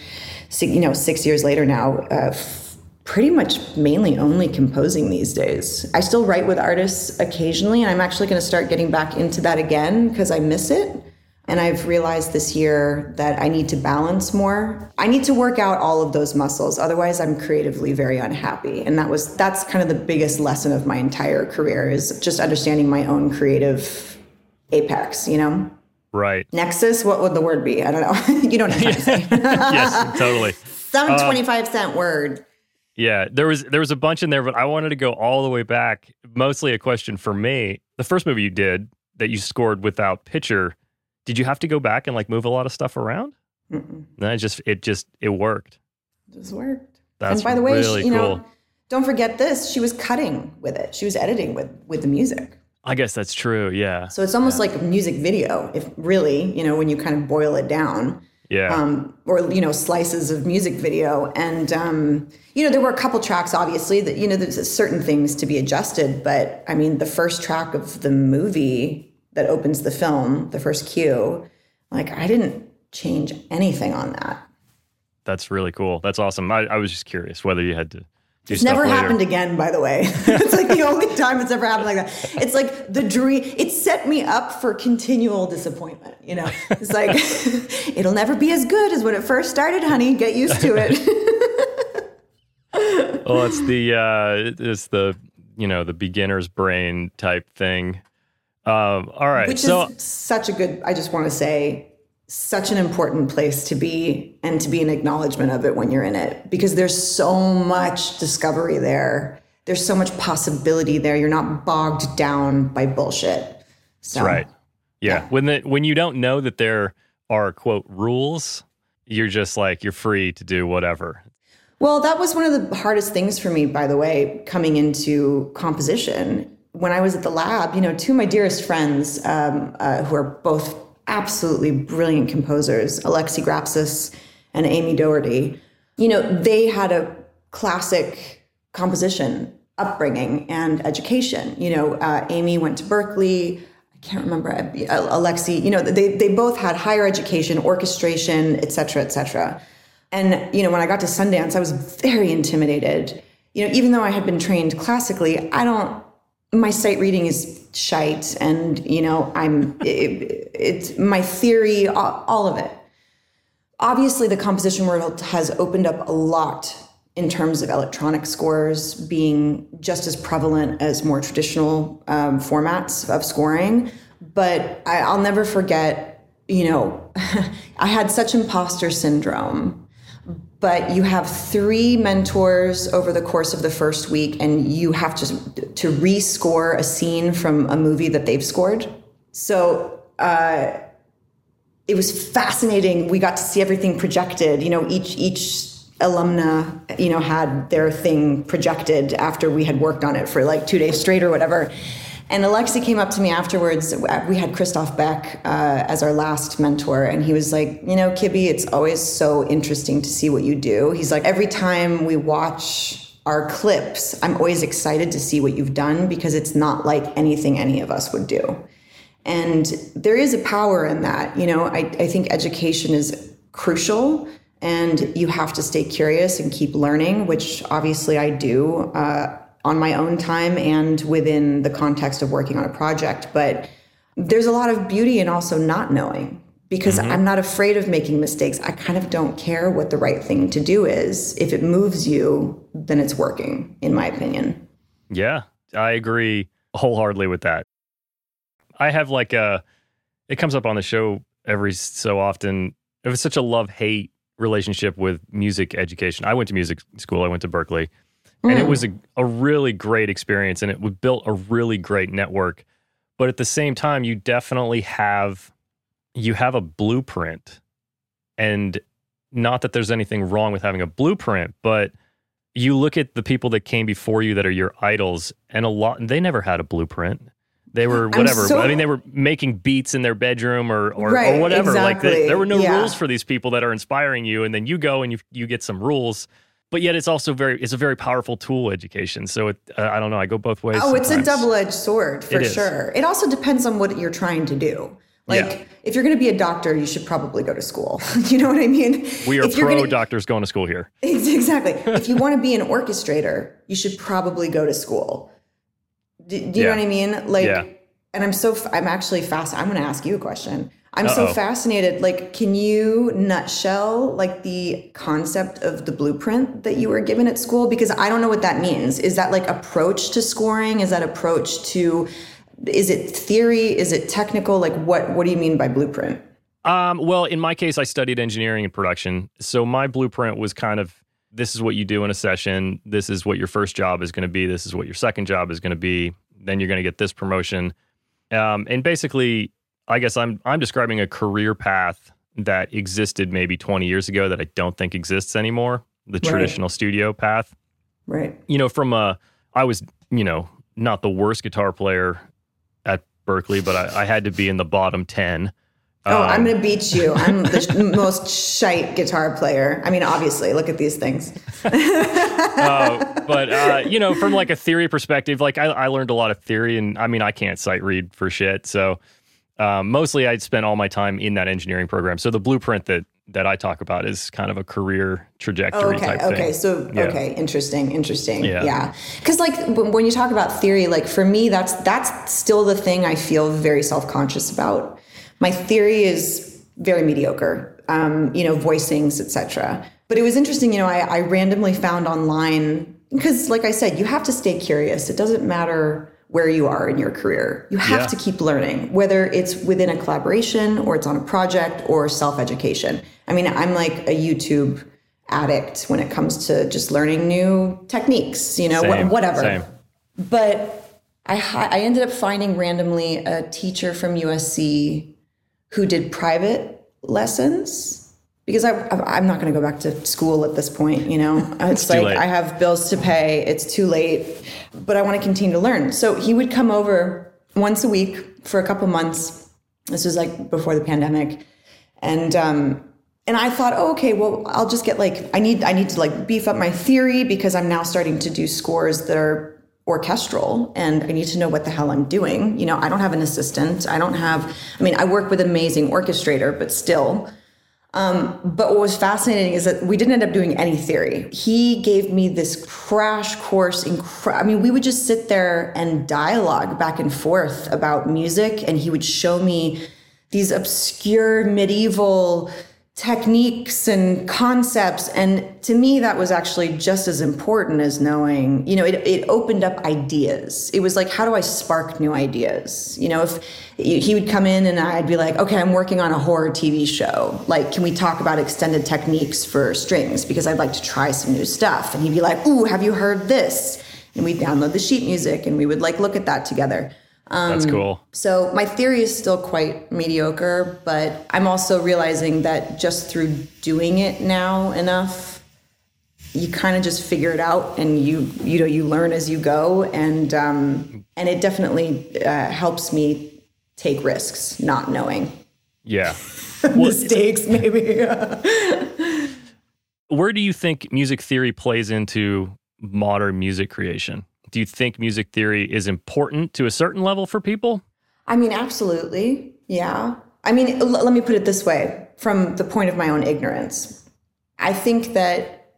Speaker 2: you know, six years later now, uh, pretty much mainly only composing these days. I still write with artists occasionally, and I'm actually going to start getting back into that again because I miss it. And I've realized this year that I need to balance more. I need to work out all of those muscles. Otherwise, I'm creatively very unhappy. And that was that's kind of the biggest lesson of my entire career is just understanding my own creative apex, you know?
Speaker 1: Right.
Speaker 2: Nexus, what would the word be? I don't know. <laughs> you don't know to <laughs> say.
Speaker 1: yes, totally. <laughs>
Speaker 2: Some uh, 25 cent word.
Speaker 1: Yeah, there was there was a bunch in there, but I wanted to go all the way back. Mostly a question for me. The first movie you did that you scored without picture, did you have to go back and like move a lot of stuff around? No, it just it just it worked.
Speaker 2: It just worked.
Speaker 1: That's
Speaker 2: and by the way,
Speaker 1: really
Speaker 2: she, you
Speaker 1: cool.
Speaker 2: know, don't forget this. She was cutting with it. She was editing with with the music.
Speaker 1: I guess that's true. Yeah.
Speaker 2: So it's almost
Speaker 1: yeah.
Speaker 2: like a music video, if really, you know, when you kind of boil it down.
Speaker 1: Yeah.
Speaker 2: Um, or you know, slices of music video, and um, you know, there were a couple tracks, obviously, that, you know, there's certain things to be adjusted. But I mean, the first track of the movie that opens the film, the first cue, like I didn't change anything on that.
Speaker 1: That's really cool. That's awesome. I, I was just curious whether you had to
Speaker 2: it's never later. happened again, by the way. <laughs> it's like the <laughs> only time it's ever happened like that. It's like the dream. It set me up for continual disappointment. You know, it's like <laughs> it'll never be as good as when it first started, honey. Get used to it
Speaker 1: well, it's the uh, it's the you know the beginner's brain type thing. Um, all right,
Speaker 2: which
Speaker 1: so,
Speaker 2: is such a good. I just want to say such an important place to be and to be an acknowledgement of it when you're in it because there's so much discovery there. There's so much possibility there. You're not bogged down by bullshit.
Speaker 1: So, That's right. Yeah. yeah. When the when you don't know that there are quote rules, you're just like you're free to do whatever.
Speaker 2: Well, that was one of the hardest things for me, by the way, coming into composition. When I was at the lab, you know, two of my dearest friends, um, uh, who are both absolutely brilliant composers, Alexi Grapsas and Amie Doherty, you know, they had a classic composition upbringing and education. You know, uh, Amy went to Berklee. I can't remember uh, Alexi. You know, they they both had higher education, orchestration, et cetera, et cetera. And you know, when I got to Sundance, I was very intimidated. You know, even though I had been trained classically, I don't. My sight reading is shite, and you know, I'm. It, it's my theory, all, of it. Obviously, the composition world has opened up a lot in terms of electronic scores being just as prevalent as more traditional um, formats of scoring. But I, I'll never forget, you know, <laughs> I had such imposter syndrome. But you have three mentors over the course of the first week, and you have to to rescore a scene from a movie that they've scored. So uh, it was fascinating. We got to see everything projected. You know, each each alumna, you know, had their thing projected after we had worked on it for like two days straight or whatever. And Alexi came up to me afterwards. We had Christoph Beck uh, as our last mentor, and he was like, You know, Kibby, it's always so interesting to see what you do. He's like, Every time we watch our clips, I'm always excited to see what you've done because it's not like anything any of us would do. And there is a power in that. You know, I, I think education is crucial and you have to stay curious and keep learning, which obviously I do uh, on my own time and within the context of working on a project. But there's a lot of beauty in also not knowing because mm-hmm. I'm not afraid of making mistakes. I kind of don't care what the right thing to do is. If it moves you, then it's working, in my opinion.
Speaker 1: Yeah, I agree wholeheartedly with that. I have like a, it comes up on the show every so often. It was such a love hate relationship with music education. I went to music school. I went to Berklee, and it mm. was a, a really great experience, and it built a really great network. But at the same time, you definitely have you have a blueprint, and not that there's anything wrong with having a blueprint, but you look at the people that came before you that are your idols, and a lot they never had a blueprint. They were whatever. So, I mean, they were making beats in their bedroom or or, right, or whatever. Exactly. Like there were no yeah. rules for these people that are inspiring you, and then you go and you you get some rules. But yet, it's also very it's a very powerful tool. Education. So it, uh, I don't know. I go both ways.
Speaker 2: Oh, sometimes. it's a double edged sword for sure. It also depends on what you're trying to do. Like yeah. if you're going to be a doctor, you should probably go to school. <laughs> you know what I mean?
Speaker 1: We are pro gonna, doctors going to school here. <laughs>
Speaker 2: Exactly. if you want to be an orchestrator, you should probably go to school. Do, do you yeah. know what I mean? Like, yeah. and I'm so, I'm actually fast. I'm going to ask you a question. I'm Uh-oh. so fascinated. Like, can you nutshell like the concept of the blueprint that you were given at school? Because I don't know what that means. Is that like approach to scoring? Is that approach to, is it theory? Is it technical? Like, what, what do you mean by blueprint?
Speaker 1: Um, well, in my case, I studied engineering and production. So my blueprint was kind of this is what you do in a session. This is what your first job is going to be. This is what your second job is going to be. Then you're going to get this promotion. Um, and basically, I guess I'm I'm describing a career path that existed maybe 20 years ago that I don't think exists anymore. The right. traditional studio path.
Speaker 2: Right.
Speaker 1: You know, from a I was you know not the worst guitar player at Berklee, but I, I had to be in the bottom 10
Speaker 2: Oh, um, I'm going to beat you. I'm the <laughs> most shite guitar player. I mean, obviously, look at these things. <laughs>
Speaker 1: uh, but, uh, you know, from like a theory perspective, like I, I, learned a lot of theory and I mean, I can't sight read for shit. So um, mostly I'd spent all my time in that engineering program. So the blueprint that, that I talk about is kind of a career trajectory
Speaker 2: okay,
Speaker 1: type
Speaker 2: okay.
Speaker 1: thing.
Speaker 2: So, yeah. okay. Interesting. Interesting. Yeah. yeah. Cause like when you talk about theory, like for me, that's, that's still the thing I feel very self-conscious about my theory is very mediocre, um, you know, voicings, etc. But it was interesting, you know, I, I randomly found online because, like I said, you have to stay curious. It doesn't matter where you are in your career. You have yeah. to keep learning, whether it's within a collaboration or it's on a project or self education. I mean, I'm like a YouTube addict when it comes to just learning new techniques, you know, Same. whatever. Same. But I, I ended up finding randomly a teacher from USC who did private lessons because I, I'm not going to go back to school at this point. You know, <laughs> it's, it's like. I have bills to pay. It's too late, but I want to continue to learn. So he would come over once a week for a couple months. This was like before the pandemic, and um, and I thought, oh, okay, well, I'll just get like I need I need to like beef up my theory because I'm now starting to do scores that are orchestral and I need to know what the hell I'm doing. You know, I don't have an assistant. I don't have I mean, I work with an amazing orchestrator, but still. Um, but what was fascinating is that we didn't end up doing any theory. He gave me this crash course. Incre- I mean, we would just sit there and dialogue back and forth about music, and he would show me these obscure medieval techniques and concepts and to me that was actually just as important as knowing you know it, it opened up ideas. It was like how do i spark new ideas? You know if he would come in and i'd be like okay i'm working on a horror tv show. Like can we talk about extended techniques for strings? Because i'd like to try some new stuff. And he'd be like ooh have you heard this? And we'd download the sheet music and we would like look at that together
Speaker 1: um, That's cool.
Speaker 2: So my theory is still quite mediocre, but I'm also realizing that just through doing it now enough, you kind of just figure it out, and you you know you learn as you go, and um, and it definitely uh, helps me take risks, not knowing.
Speaker 1: Yeah. <laughs>
Speaker 2: Mistakes, maybe. <laughs>
Speaker 1: Where do you think music theory plays into modern music creation? Do you think music theory is important to a certain level for people?
Speaker 2: I mean, absolutely. Yeah. I mean, l- let me put it this way from the point of my own ignorance. I think that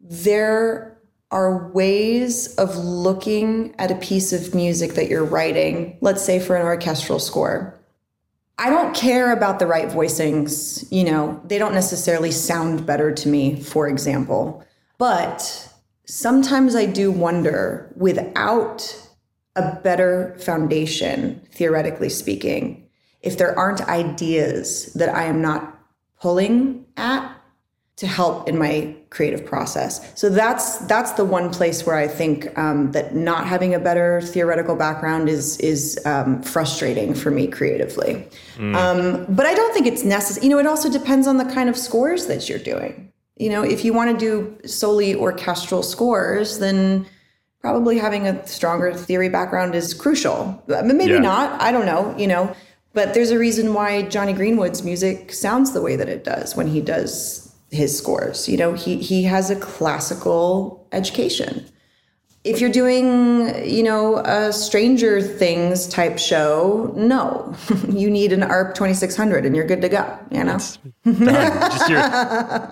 Speaker 2: there are ways of looking at a piece of music that you're writing, let's say for an orchestral score. I don't care about the right voicings, you know, they don't necessarily sound better to me, for example. But sometimes I do wonder without a better foundation, theoretically speaking, if there aren't ideas that I am not pulling at to help in my creative process. So that's that's the one place where I think um, that not having a better theoretical background is is um, frustrating for me creatively. Mm. Um, but I don't think it's necessary. You know, it also depends on the kind of scores that you're doing you know, if you want to do solely orchestral scores, then probably having a stronger theory background is crucial. But maybe yeah. not. I don't know, you know. But there's a reason why Jonny Greenwood's music sounds the way that it does when he does his scores. You know, he he has a classical education if you're doing, you know, a Stranger Things type show, no, <laughs> you need an ARP 2600 and you're good to go. You know, just
Speaker 1: you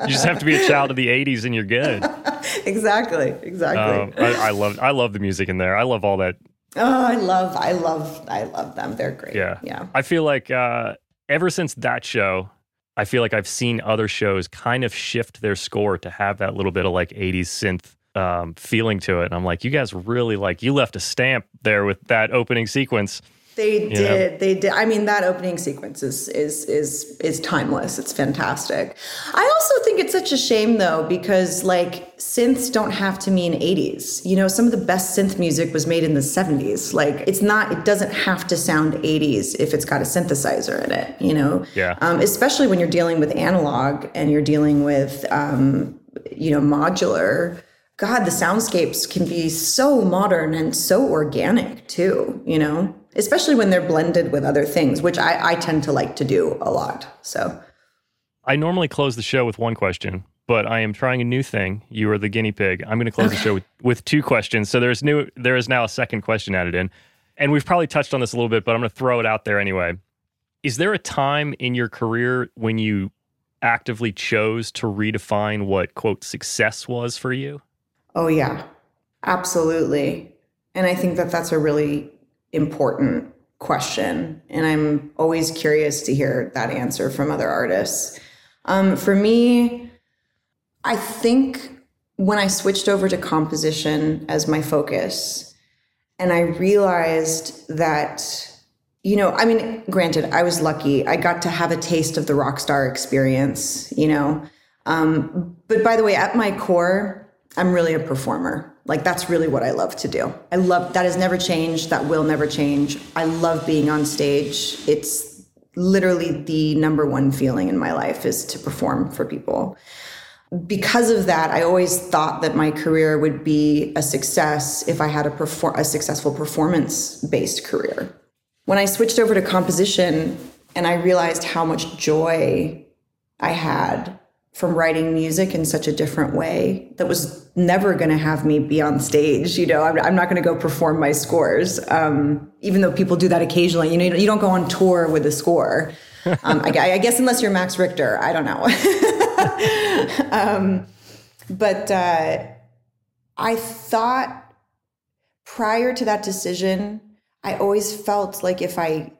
Speaker 1: just have to be a child of the 80s and you're good. <laughs>
Speaker 2: exactly, exactly.
Speaker 1: Um, I, I, love, I love the music in there. I love all that.
Speaker 2: Oh, I love, I love, I love them. They're great.
Speaker 1: Yeah,
Speaker 2: yeah.
Speaker 1: I feel like uh, ever since that show, I feel like I've seen other shows kind of shift their score to have that little bit of like 80s synth um, feeling to it. And I'm like, you guys really like you left a stamp there with that opening sequence.
Speaker 2: They did. Know? They did. I mean, that opening sequence is is is is timeless. It's fantastic. I also think it's such a shame though because like synths don't have to mean 80s. You know, some of the best synth music was made in the 70s. Like it's not. It doesn't have to sound 80s if it's got a synthesizer in it. You know.
Speaker 1: Yeah.
Speaker 2: Um, especially when you're dealing with analog and you're dealing with um, you know modular God, the soundscapes can be so modern and so organic too, you know, especially when they're blended with other things, which I, I tend to like to do a lot. So
Speaker 1: I normally close the show with one question, but I am trying a new thing. You are the guinea pig. I'm going to close okay. the show with, with two questions. So there's new there is now a second question added in. And we've probably touched on this a little bit, but I'm going to throw it out there anyway. Is there a time in your career when you actively chose to redefine what quote success was for you?
Speaker 2: Oh, yeah, absolutely. And I think that that's a really important question. And I'm always curious to hear that answer from other artists. Um, for me, I think when I switched over to composition as my focus, and I realized that, you know, I mean, granted, I was lucky. I got to have a taste of the rock star experience, you know. Um, but by the way, at my core, I'm really a performer. Like that's really what I love to do. I love that has never changed. That will never change. I love being on stage. It's literally the number one feeling in my life is to perform for people. Because of that, I always thought that my career would be a success if I had a perform a successful performance-based career. When I switched over to composition and I realized how much joy I had from writing music in such a different way that was never going to have me be on stage. You know, I'm, I'm not going to go perform my scores, um, even though people do that occasionally. You know, you don't go on tour with a score. <laughs> Um, I, I, guess unless you're Max Richter, I don't know. <laughs> um, but uh, I thought prior to that decision, I always felt like if I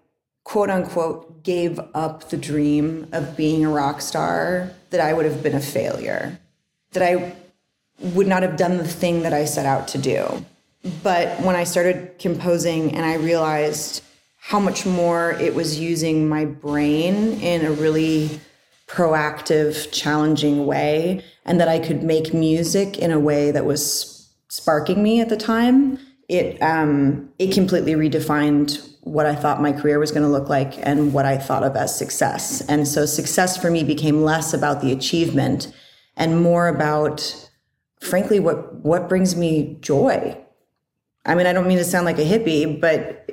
Speaker 2: quote unquote gave up the dream of being a rock star, that I would have been a failure, that I would not have done the thing that I set out to do. But when I started composing and I realized how much more it was using my brain in a really proactive, challenging way, and that I could make music in a way that was sparking me at the time, it um, it completely redefined what I thought my career was going to look like and what I thought of as success. And so success for me became less about the achievement and more about frankly what what brings me joy. I mean, I don't mean to sound like a hippie, but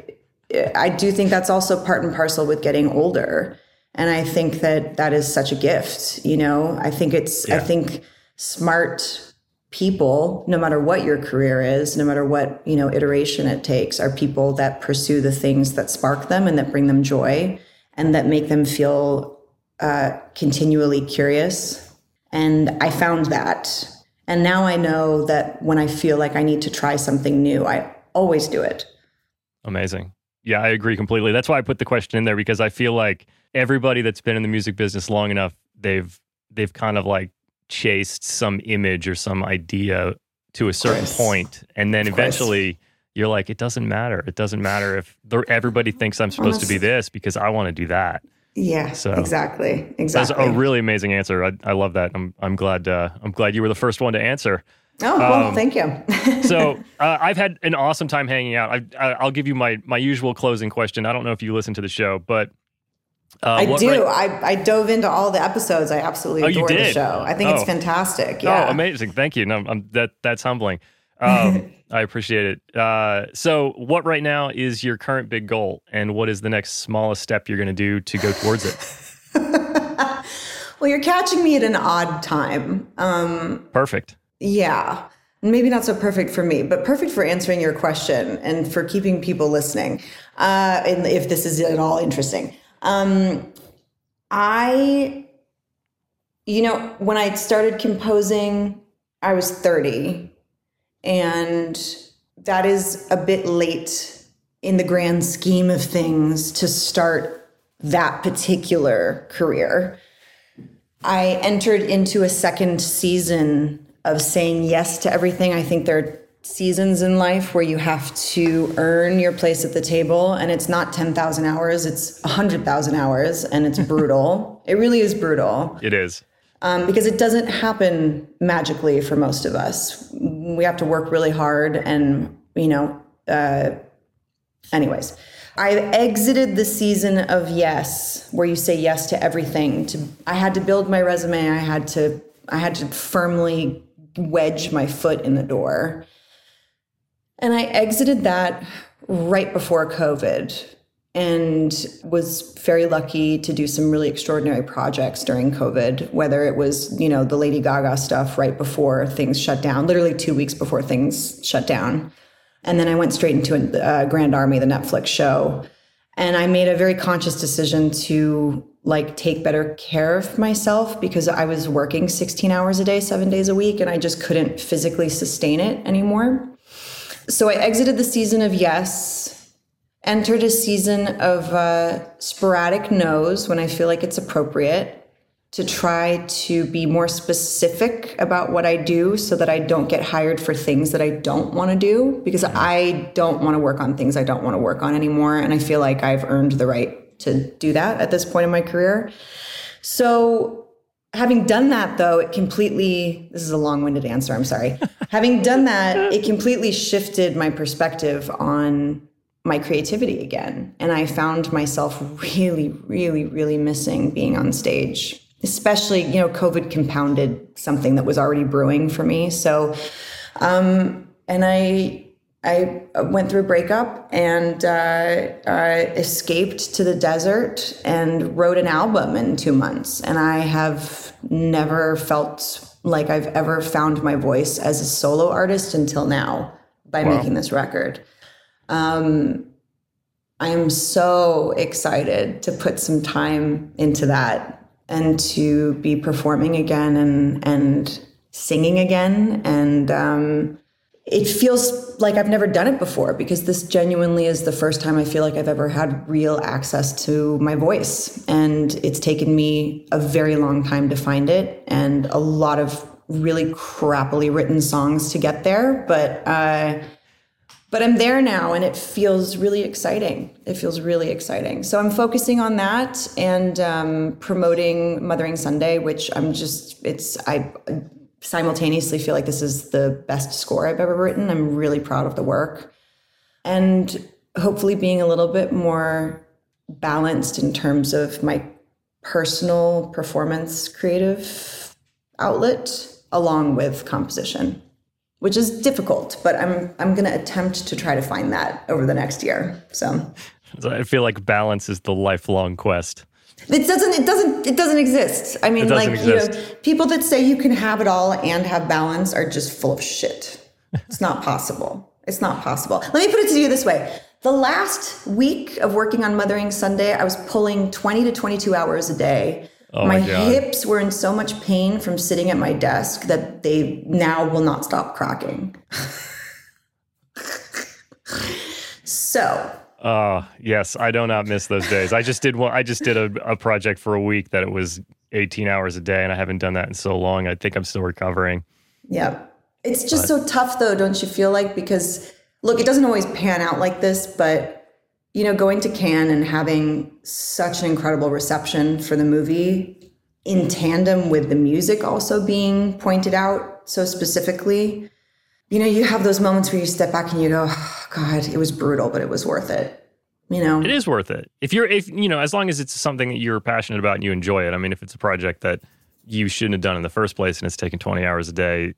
Speaker 2: I do think that's also part and parcel with getting older. And I think that that is such a gift, you know. I think it's yeah. I think smart people no matter what your career is no matter what you know iteration it takes are people that pursue the things that spark them and that bring them joy and that make them feel uh, continually curious. And i found that. And now i know that when i feel like i need to try something new i always do it.
Speaker 1: Amazing. Yeah i agree completely. That's why i put the question in there because i feel like everybody that's been in the music business long enough they've they've kind of like chased some image or some idea to a certain point, and then of eventually course. you're like, it doesn't matter. It doesn't matter if everybody thinks I'm supposed to be this because I want to do that.
Speaker 2: Yeah. So exactly. Exactly.
Speaker 1: That's a really amazing answer. I, I love that. I'm I'm glad uh, I'm glad you were the first one to answer.
Speaker 2: Oh, well, um, thank you. <laughs>
Speaker 1: so uh, I've had an awesome time hanging out. I, I, will give you my my usual closing question. I don't know if you listen to the show, but
Speaker 2: uh, I do. I, I dove into all the episodes. I absolutely oh, adore the show. I think oh. it's fantastic. Yeah.
Speaker 1: Oh, amazing! Thank you. No, I'm, that that's humbling. <laughs> Um, I appreciate it. Uh, so, what right now is your current big goal, and what is the next smallest step you're going to do to go towards it? <laughs> <laughs>
Speaker 2: well, you're catching me at an odd time. Um,
Speaker 1: perfect.
Speaker 2: Yeah. Maybe not so perfect for me, but perfect for answering your question and for keeping people listening. Uh, and if this is at all interesting. Um, I, you know, when I started composing, I was 30, and that is a bit late in the grand scheme of things to start that particular career. I entered into a second season of saying yes to everything. I think there seasons in life where you have to earn your place at the table and it's not 10,000 hours it's 100,000 hours and it's <laughs> brutal it really is brutal
Speaker 1: it is
Speaker 2: um, because it doesn't happen magically for most of us we have to work really hard and you know uh, anyways I exited the season of yes, where you say yes to everything. To I had to build my resume. I had to I had to firmly wedge my foot in the door. And I exited that right before COVID and was very lucky to do some really extraordinary projects during COVID, whether it was, you know, the Lady Gaga stuff right before things shut down, literally two weeks before things shut down. And then I went straight into a, uh, Grand Army, the Netflix show. And I made a very conscious decision to like take better care of myself because I was working 16 hours a day, seven days a week, and I just couldn't physically sustain it anymore. So I exited the season of yes, entered a season of uh, sporadic no's when I feel like it's appropriate to try to be more specific about what I do so that I don't get hired for things that I don't want to do because I don't want to work on things I don't want to work on anymore. And I feel like I've earned the right to do that at this point in my career. So having done that though it completely this is a long-winded answer i'm sorry. <laughs> Having done that it completely shifted my perspective on my creativity again. And i found myself really really really missing being on stage especially you know covid compounded something that was already brewing for me. So um and i I went through a breakup and uh, escaped to the desert and wrote an album in two months. And I have never felt like I've ever found my voice as a solo artist until now by wow. making this record. Um, I am so excited to put some time into that and to be performing again and and singing again and um, it feels like I've never done it before because this genuinely is the first time I feel like I've ever had real access to my voice. And it's taken me a very long time to find it and a lot of really crappily written songs to get there. But, uh, but I'm there now and it feels really exciting. It feels really exciting. So I'm focusing on that and um, promoting Mothering Sunday, which I'm just, it's, I, simultaneously feel like this is the best score I've ever written. I'm really proud of the work. And hopefully being a little bit more balanced in terms of my personal performance creative outlet along with composition which is difficult but i'm i'm going to attempt to try to find that over the next year so
Speaker 1: i feel like balance is the lifelong quest
Speaker 2: it doesn't. It doesn't. It doesn't exist. I mean, like exist. you know, people that say you can have it all and have balance are just full of shit. It's not possible. It's not possible. Let me put it to you this way: the last week of working on Mothering Sunday, I was pulling twenty to twenty-two hours a day. Oh my, my hips were in so much pain from sitting at my desk that they now will not stop cracking. <laughs> so
Speaker 1: uh, yes, I do not miss those days. I just did one. I just did a, a project for a week that it was 18 hours a day, and I haven't done that in so long. I think I'm still recovering.
Speaker 2: Yeah, it's just but. so tough, though, don't you feel like? Because look, it doesn't always pan out like this, but you know, going to Cannes and having such an incredible reception for the movie in tandem with the music also being pointed out so specifically you know, you have those moments where you step back and you go, oh, God, it was brutal, but it was worth it. You know,
Speaker 1: it is worth it. If you're, if, you know, as long as it's something that you're passionate about and you enjoy it. I mean, if it's a project that you shouldn't have done in the first place and it's taken 20 hours a day,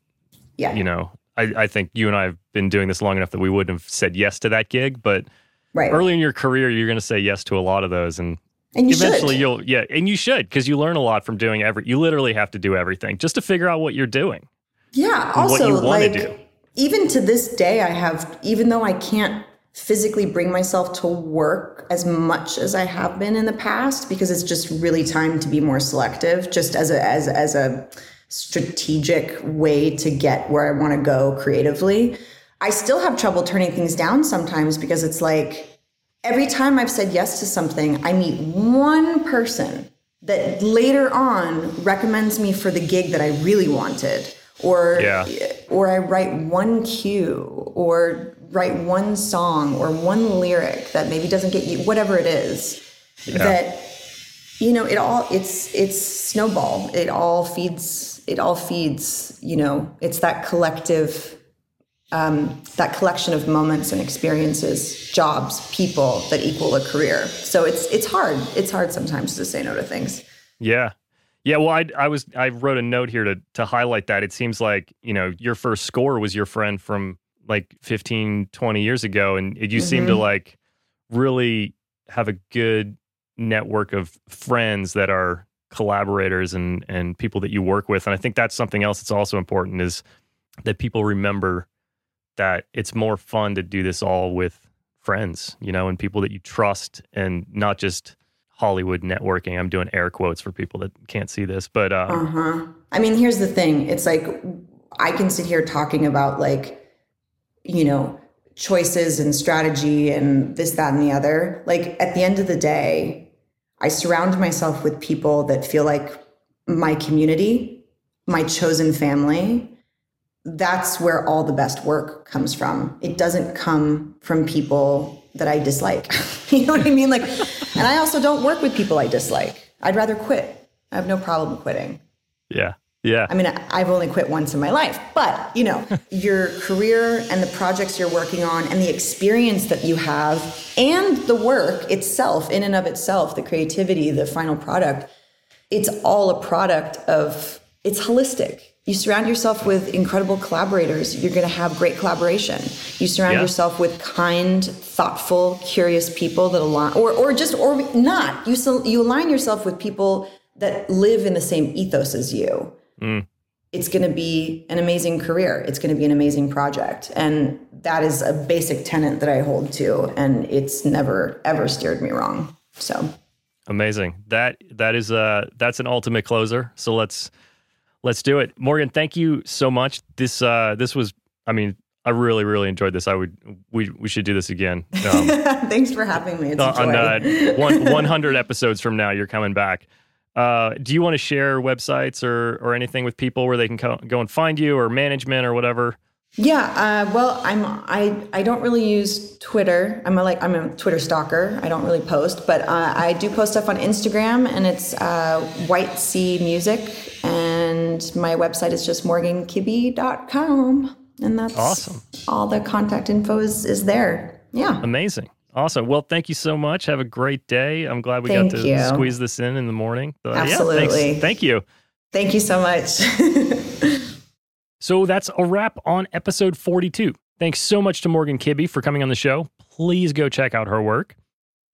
Speaker 1: yeah. you know, I, I think you and I have been doing this long enough that we wouldn't have said yes to that gig. But right. early in your career, you're going to say yes to a lot of those. And,
Speaker 2: and you
Speaker 1: eventually
Speaker 2: should.
Speaker 1: you'll, yeah, and you should because you learn a lot from doing every, you literally have to do everything just to figure out what you're doing.
Speaker 2: Yeah. Also, what you like, do even to this day, I have, even though I can't physically bring myself to work as much as I have been in the past because it's just really time to be more selective, just as a as as a strategic way to get where I want to go creatively. I still have trouble turning things down sometimes because it's like every time I've said yes to something, I meet one person that later on recommends me for the gig that I really wanted or yeah. or I write one cue or write one song or one lyric that maybe doesn't get you whatever it is yeah. that you know it all it's it's snowball. It all feeds it all feeds you know it's that collective um, that collection of moments and experiences jobs people that equal a career. So it's it's hard. It's hard sometimes to say no to things.
Speaker 1: Yeah yeah, well, I, I was I wrote a note here to to highlight that. It seems like you know your first score was your friend from like 15, 20 years ago, and you mm-hmm. seem to mm-hmm. like really have a good network of friends that are collaborators and and people that you work with. And I think that's something else that's also important is that people remember that it's more fun to do this all with friends, you know, and people that you trust and not just Hollywood networking. I'm doing air quotes for people that can't see this, but uh
Speaker 2: huh. I mean, here's the thing. It's like I can sit here talking about like, you know, choices and strategy and this, that, and the other. Like at the end of the day, I surround myself with people that feel like my community, my chosen family. That's where all the best work comes from. It doesn't come from people that I dislike. <laughs> you know what I mean? Like, and I also don't work with people I dislike. I'd rather quit. I have no problem quitting.
Speaker 1: Yeah. Yeah.
Speaker 2: I mean, I've only quit once in my life, but you know, <laughs> your career and the projects you're working on and the experience that you have and the work itself, in and of itself, the creativity, the final product, it's all a product of, it's holistic. You surround yourself with incredible collaborators, you're going to have great collaboration. You surround yeah. yourself with kind, thoughtful, curious people that align, or or just or not. You you align yourself with people that live in the same ethos as you. Mm. It's going to be an amazing career. It's going to be an amazing project, and that is a basic tenet that I hold to, and it's never ever steered me wrong. So
Speaker 1: amazing. That that is a that's an ultimate closer. So let's Let's do it. Morgan, thank you so much. This uh this was I mean, I really, really enjoyed this. I would we we should do this again.
Speaker 2: Um, <laughs> Thanks for having me. It's
Speaker 1: on uh, one, <laughs> 100 episodes from now, you're coming back. Uh, do you want to share websites or or anything with people where they can co- go and find you or management or whatever?
Speaker 2: Yeah, uh, well, I'm I I don't really use Twitter. I'm a, like I'm a Twitter stalker. I don't really post, but uh, I do post stuff on Instagram, and it's uh, White Sea Music, and my website is just morgankibby.com, and that's
Speaker 1: awesome.
Speaker 2: All the contact info is is there. Yeah,
Speaker 1: amazing. Awesome. Well, thank you so much. Have a great day. I'm glad we thank got to you. squeeze this in in the morning.
Speaker 2: Absolutely.
Speaker 1: Yeah, thank you.
Speaker 2: Thank you so much. <laughs>
Speaker 1: So that's a wrap on episode 42. Thanks so much to Morgan Kibby for coming on the show. Please go check out her work.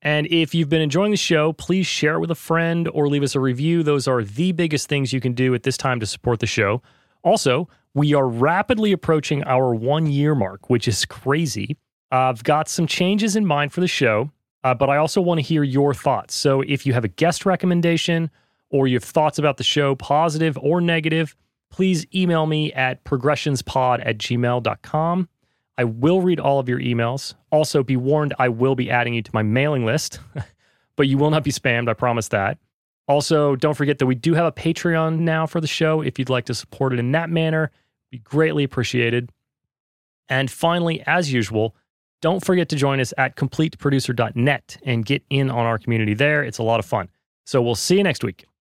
Speaker 1: And if you've been enjoying the show, please share it with a friend or leave us a review. Those are the biggest things you can do at this time to support the show. Also, we are rapidly approaching our one year mark, which is crazy. I've got some changes in mind for the show, uh, but I also want to hear your thoughts. So if you have a guest recommendation or you have thoughts about the show, positive or negative, please email me at progressionspod at gmail.com. I will read all of your emails. Also, be warned, I will be adding you to my mailing list, <laughs> but you will not be spammed. I promise that. Also, don't forget that we do have a Patreon now for the show. If you'd like to support it in that manner, be greatly appreciated. And finally, as usual, don't forget to join us at completeproducer.net and get in on our community there. It's a lot of fun. So we'll see you next week.